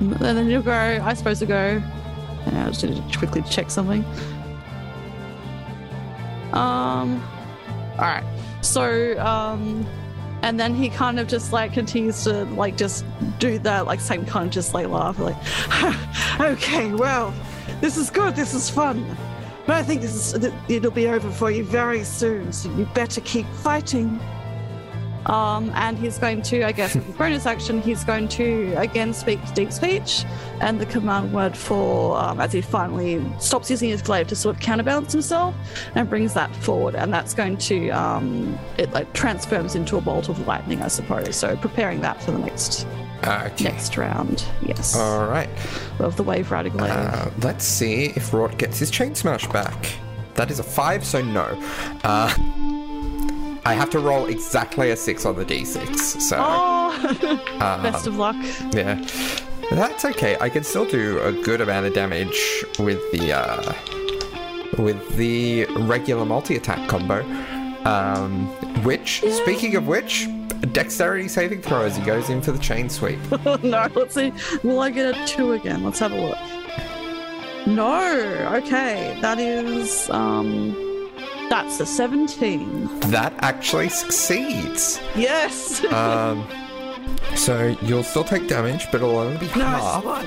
and then you'll go. I suppose to go. Yeah, I just need to quickly check something. Um, all right. So, um, and then he kind of just like continues to like just do that like same kind of just like laugh like, okay, well, this is good. This is fun. But I think this is it'll be over for you very soon. So you better keep fighting. Um, and he's going to, I guess, with bonus action, he's going to again speak deep speech and the command word for um, as he finally stops using his glaive to sort of counterbalance himself and brings that forward, and that's going to um, it like transforms into a bolt of lightning, I suppose. So preparing that for the next Okay. next round, yes, All right. of the wave rider glaive. Uh, let's see if Rort gets his chain smash back. That is a five, so no. Uh, I have to roll exactly a six on the d6. So oh, um, best of luck. yeah, that's okay. I can still do a good amount of damage with the uh, with the regular multi attack combo. Um, which, speaking of which, dexterity saving throw as he goes in for the chain sweep. no, let's see. Will I get a two again? Let's have a look. No. Okay, that is um, that's a seventeen. That actually succeeds. Yes. Um, so you'll still take damage, but it'll only be nice half. one.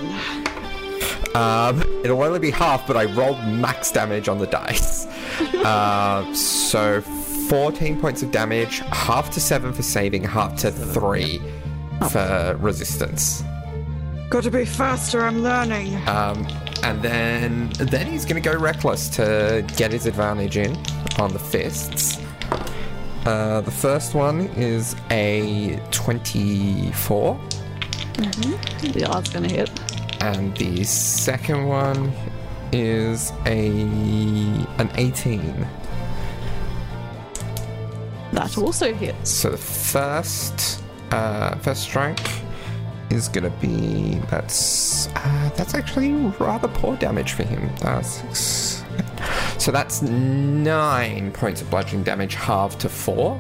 Um, it'll only be half, but I rolled max damage on the dice. uh, so 14 points of damage, half to 7 for saving, half to 3 for resistance. Got to be faster. I'm learning. Um, and then then he's going to go reckless to get his advantage in on the fists. Uh, the first one is a 24. Mhm. The odds gonna hit. and the second one is a an 18 That also hits. so the first uh first strike is gonna be that's uh, that's actually rather poor damage for him uh, six, so that's nine points of bludgeoning damage halved to four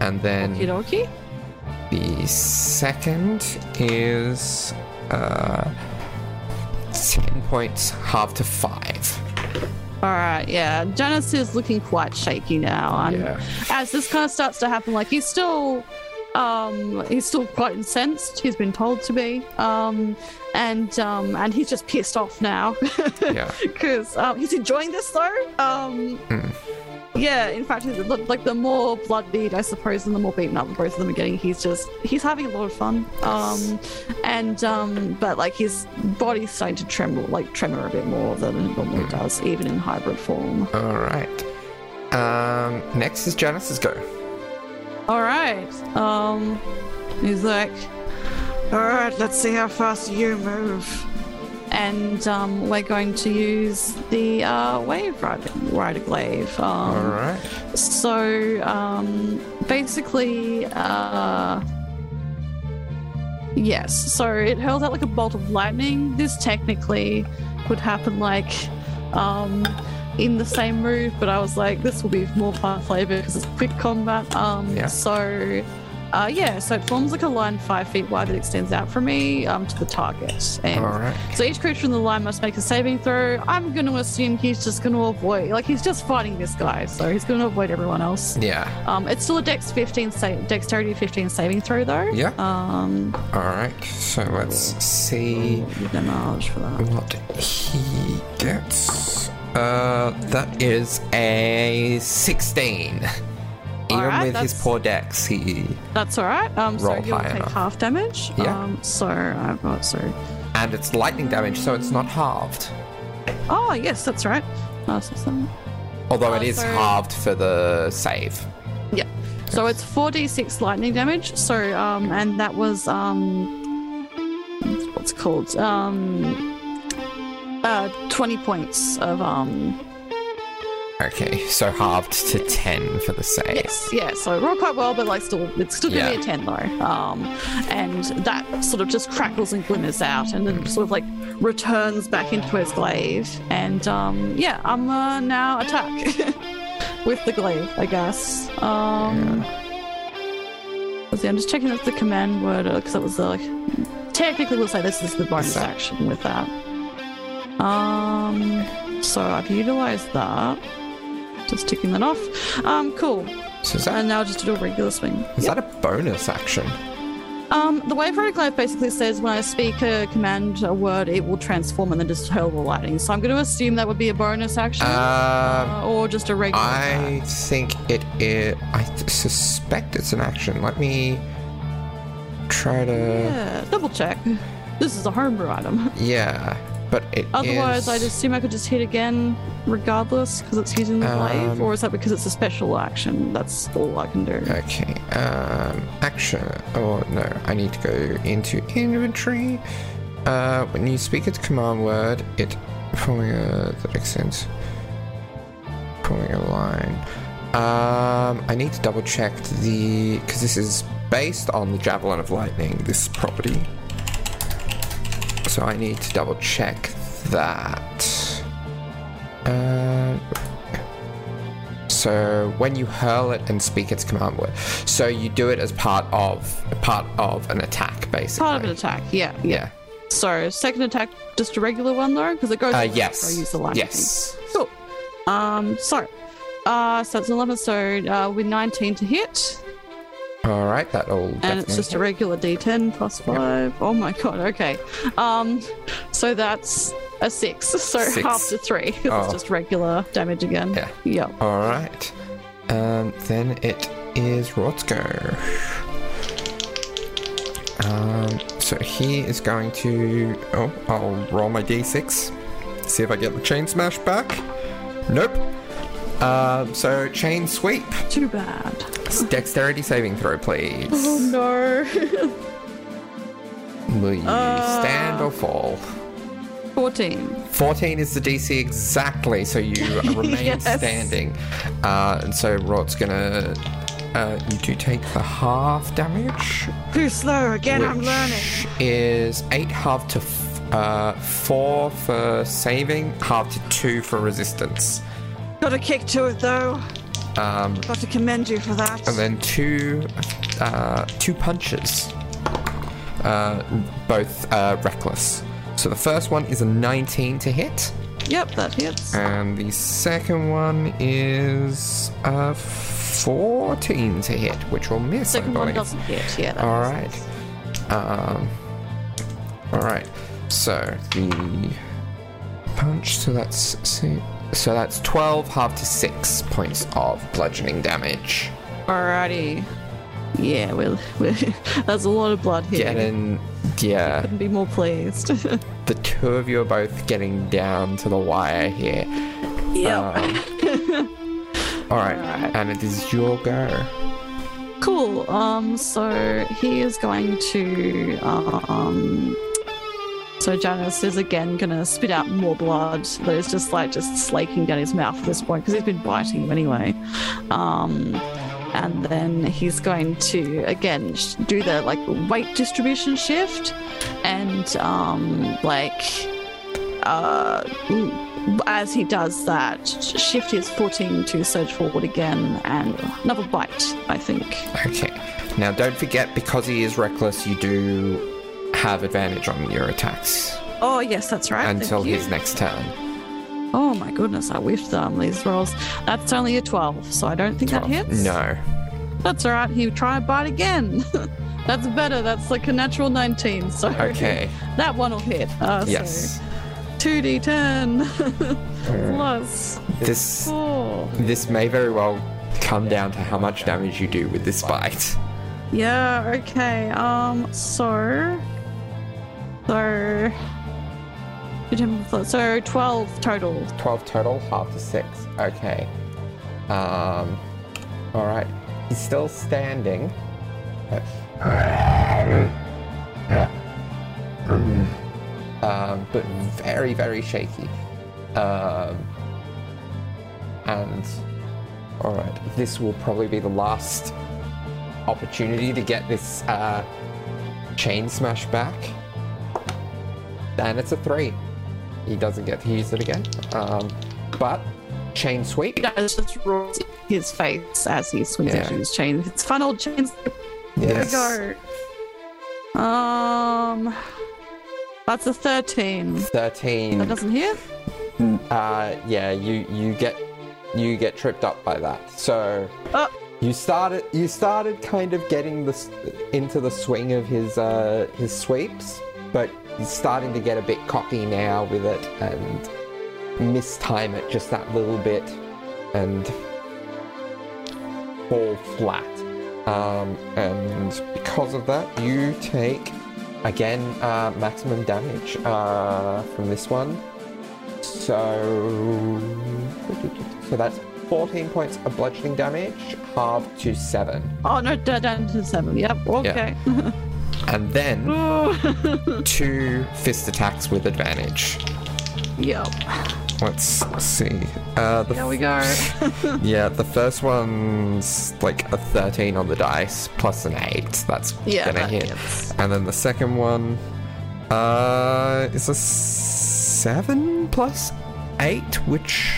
and then Okie dokie. The second is uh, 10 points, half to 5. All right. Yeah. Janice is looking quite shaky now, and Yeah. as this kind of starts to happen, like he's still. Um, he's still quite incensed. He's been told to be, um, and um, and he's just pissed off now. Yeah. because um, he's enjoying this though. Um, Mm. Yeah, in fact, like the more blood bleed, I suppose, and the more beaten up both of them are getting, he's just he's having a lot of fun. Um, and um, but like his body's starting to tremble, like tremor a bit more than it normally does, even in hybrid form. All right. Um, next is Janice's go. All right. Um, he's like, all right, let's see how fast you move. And um, we're going to use the uh, wave rider, rider glaive. Um, All right. So um, basically, uh, yes. So it hurls out like a bolt of lightning. This technically could happen like um, in the same move, but I was like, this will be more fun flavor because it's quick combat. Um, Yeah. So. Uh, yeah, so it forms like a line five feet wide that extends out from me um, to the target. And All right. so each creature in the line must make a saving throw. I'm going to assume he's just going to avoid, like he's just fighting this guy, so he's going to avoid everyone else. Yeah. Um, it's still a Dex 15 sa- Dexterity 15 saving throw though. Yeah. Um, All right. So let's see damage for that. what he gets. Uh, that is a 16. Even right, with his poor dex, he That's all right. Um, so you'll take enough. half damage. Yeah. Um, so I've got so. and it's lightning damage, so it's not halved. Oh yes, that's right. Uh, so, Although it Uh, is so- halved for the save. yeah. So it's 4d6 lightning damage. So um, and that was um, what's it called um, uh, 20 points of um Okay, so halved to 10 for the save. Yes, yeah. So it rolled quite well, but like still, it's still gonna Yeah. be a ten though. Um, and that sort of just crackles and glimmers out, and then sort of like returns back into his glaive. And um, yeah, I'm uh, now attack with the glaive, I guess. Um, let's see, I'm just checking that's the command word because that was the like. Technically, we'll say this is the bonus action with that. Um, so I've utilized that. Just ticking that off. Um, cool. So that, And now just do a regular swing. is that a bonus action? Um, the wave rider glaive basically says when I speak a command a word, it will transform and then just hurl the lightning. So I'm going to assume that would be a bonus action, Um, uh, or just a regular. I think it is. I suspect it's an action. Let me try to. yeah, double check. This is a homebrew item. Yeah, but it Otherwise, is- I'd assume I could just hit again, regardless, because it's using the wave, Um, or is that because it's a special action? That's all I can do. Okay. Um, action. Oh no, I need to go into inventory. Uh, when you speak its command word, it pulling a that makes sense. Pulling a line. Um, I need to double check the because this is based on the javelin of lightning. This property. So I need to double check that. Uh, so when you hurl it and speak its command word, so you do it as part of part of an attack, basically. Part of an attack, yeah, yeah. Yeah. So second attack, just a regular one though, because it goes. Uh, yes. I use the lightning. yes. Cool. Um, so, uh, so it's an 11, so uh, with 19 to hit, All right, that'll. and it's just a regular D10 plus five. Oh my god. Okay. Um, so that's a six. So Six. half to three. Oh. It's just regular damage again. Yeah. Yep. All right. Um, then it is Rotzko. Um, so he is going to. Oh, I'll roll my d6. See if I get the chain smash back. Nope. Um, so chain sweep. Too bad. Dexterity saving throw, please. Oh no. Will you Uh. stand or fall? 14. 14 is the DC exactly, so you remain Yes. standing. Uh, and so Rort's gonna. Uh, you do take the half damage. Too slow. Again, I'm learning. Is 8 half to f- uh, 4 for saving, half to 2 for resistance. Got a kick to it though. Um, Got to commend you for that. and then two, uh, two punches, uh, both uh, reckless. So the first one is a 19 to hit. Yep, that hits. And the second one is a 14 to hit, which will miss, I Second one believe. doesn't hit. Yeah. That All misses. right. Um. All right. So the punch. So that's si- so that's 12 half to six points of bludgeoning damage. Alrighty. Yeah, well, that's a lot of blood here. Getting yeah. Couldn't be more pleased. The two of you are both getting down to the wire here. yep. Um, all right. Alright. And it is your go. Cool. Um, so he is going to um so Janus is again gonna spit out more blood, that is just like just slaking down his mouth at this point because he's been biting him anyway. Um and then he's going to again do the like weight distribution shift and um like uh as he does that shift his footing to surge forward again and another bite i think Okay. Now don't forget, because he is reckless, you do have advantage on your attacks oh yes that's right thank until you. his next turn. oh my goodness i whiffed um, these rolls that's only a 12 so i don't think that hits No. that's all right he'll try and bite again that's better that's like a natural 19 so Okay. that one will hit uh, Yes. so 2d10 plus This 4 this may very well come down to how much damage you do with this bite. Yeah, okay. Um, so. So. So 12 total. 12 total, half to 6. Okay. Um alright. He's still standing. Um, but very, very shaky. Um, and alright, this will probably be the last opportunity to get this uh, chain smash back. And it's a three. He doesn't get to use it again. Um, but chain sweep. That is just rolls his face as he swings Yeah. his chain. It's fun old chains. There Yes. we go. Um, that's a 13. 13. That doesn't hit? Uh, yeah, you you get you get tripped up by that. So Oh. you started you started kind of getting this into the swing of his uh, his sweeps, but he's starting to get a bit cocky now with it and mistime it just that little bit and fall flat. Um, and because of that, you take again uh, maximum damage uh, from this one. So, so that's 14 points of bludgeoning damage, halved to seven, Oh no, down to seven. Yep. Okay. and then two fist attacks with advantage. yep. Let's see. Uh, the There we go. Yeah, the first one's like a 13 on the dice plus an 8. That's Yeah, gonna that hit. hits. And then the second one uh, is a 7 plus 8, which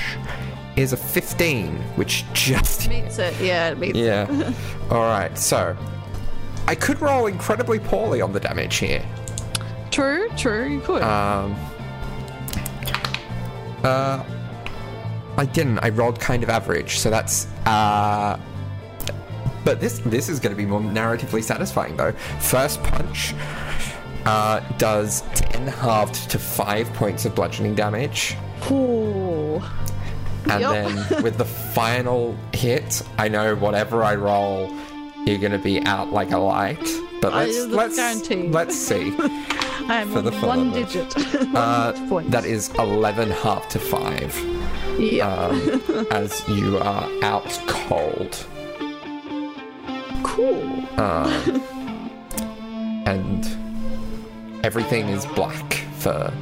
is a 15, which just. Meets it. Yeah, it meets. Yeah. Alright, so. I could roll incredibly poorly on the damage here. True. True. You could. Um. Uh. I didn't. I rolled kind of average, so that's uh. But this this is going to be more narratively satisfying though. First punch uh, does ten halved to five points of bludgeoning damage, Ooh. and Yup. then with the final hit, I know whatever I roll, you're going to be out like a light. But let's let's guaranteed. let's see. I'm For the fun one digit. Uh, one point. that is eleven half to five. Yeah. um, as you are out cold. cool. Um, and everything is black for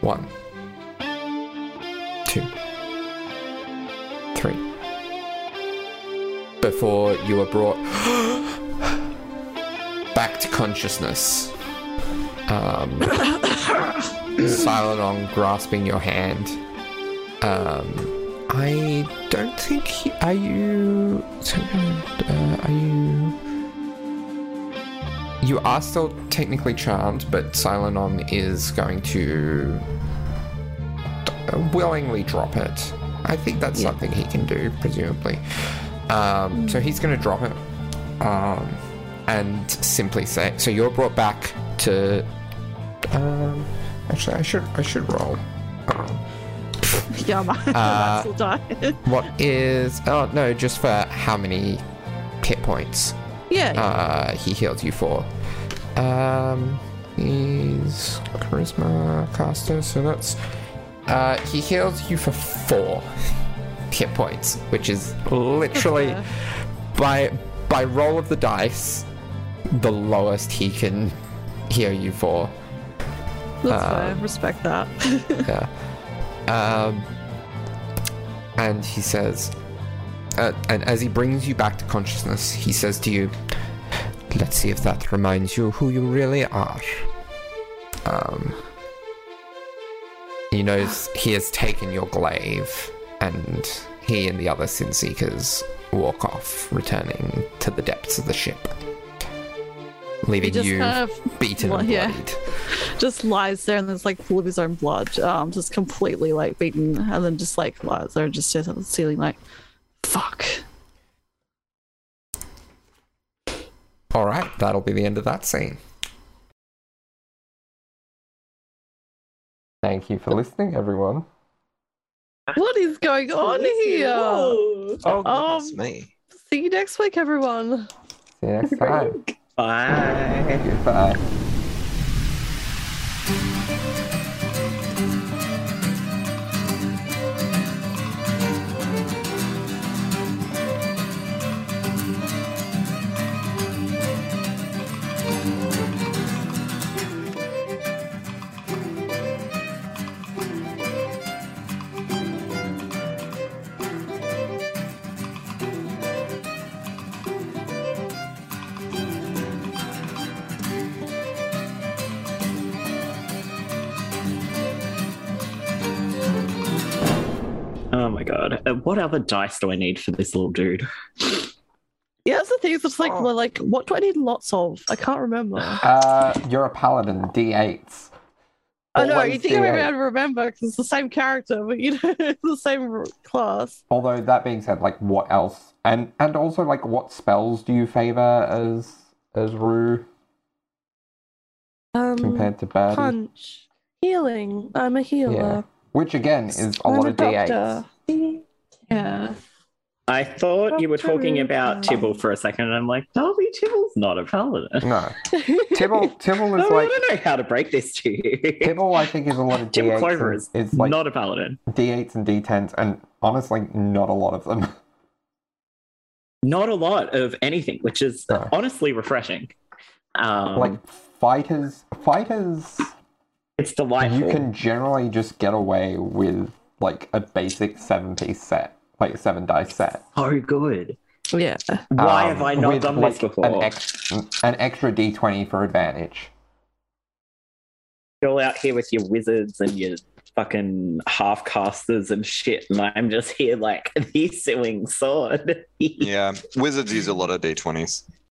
one, two, Before you were brought back to consciousness. Um, Silenon grasping your hand. Um, I don't think. He, are you? Uh, are you? You are still technically charmed, but Silenon is going to willingly drop it. I think that's something he can do, presumably. Um, so he's going to drop it um, and simply say. So you're brought back to. Um, actually, I should I should roll. Um, Yeah, my Uh, will die. what is? Oh no, just for how many hit points yeah. uh, he healed you for. Um, he's charisma caster, so that's. Uh, he healed you for four hit points, which is literally by by roll of the dice, the lowest he can heal you for. That's um, fair. Respect that. Yeah. Um, and he says, uh, and as he brings you back to consciousness, he says to you, "Let's see if that reminds you who you really are." Um, he knows he has taken your glaive, and he and the other sin seekers walk off, returning to the depths of the ship, leaving you kind of beaten well, and yeah. just lies there and there's like full of his own blood, um, just completely like beaten, and then just like lies there and just stares at the ceiling like, fuck. All right, that'll be the end of that scene. Thank you for listening, everyone. What is going on here? Oh, goodness Um, me. See you next week, everyone. See you next time. Bye. Goodbye. My god. Uh, what other dice do I need for this little dude? Yeah, that's the thing. It's just like, Oh. well, like, what do I need lots of? I can't remember. Uh, you're a paladin, D8s. I know you think I'm D8. able to remember because it's the same character, but you know it's the same class. Although that being said, like what else? And and also like what spells do you favor as as Rue Um, compared to Birdie? punch, healing. I'm a healer. Which again is a I'm lot a of d8s. Doctor. Yeah. I thought you were talking about Tibble for a second, and I'm like, Darby Tibble's not a paladin. No, Tibble Tibble No, like I don't know how to break this to you. Tibble. I think is a lot of Tibble d8s. Clover and- is like not a paladin. d8s and d10s, and honestly, not a lot of them. Not a lot of anything, which is No. honestly refreshing. Um, like fighters, fighters. it's delightful. You can generally just get away with like a basic seven piece set, like a seven dice set. so good. Yeah. Why Um, have I not with, done like, this before? An, ex- an extra d20 for advantage. You're all out here with your wizards and your fucking half casters and shit, and I'm just here like the suing sword. Yeah, wizards use a lot of d20s.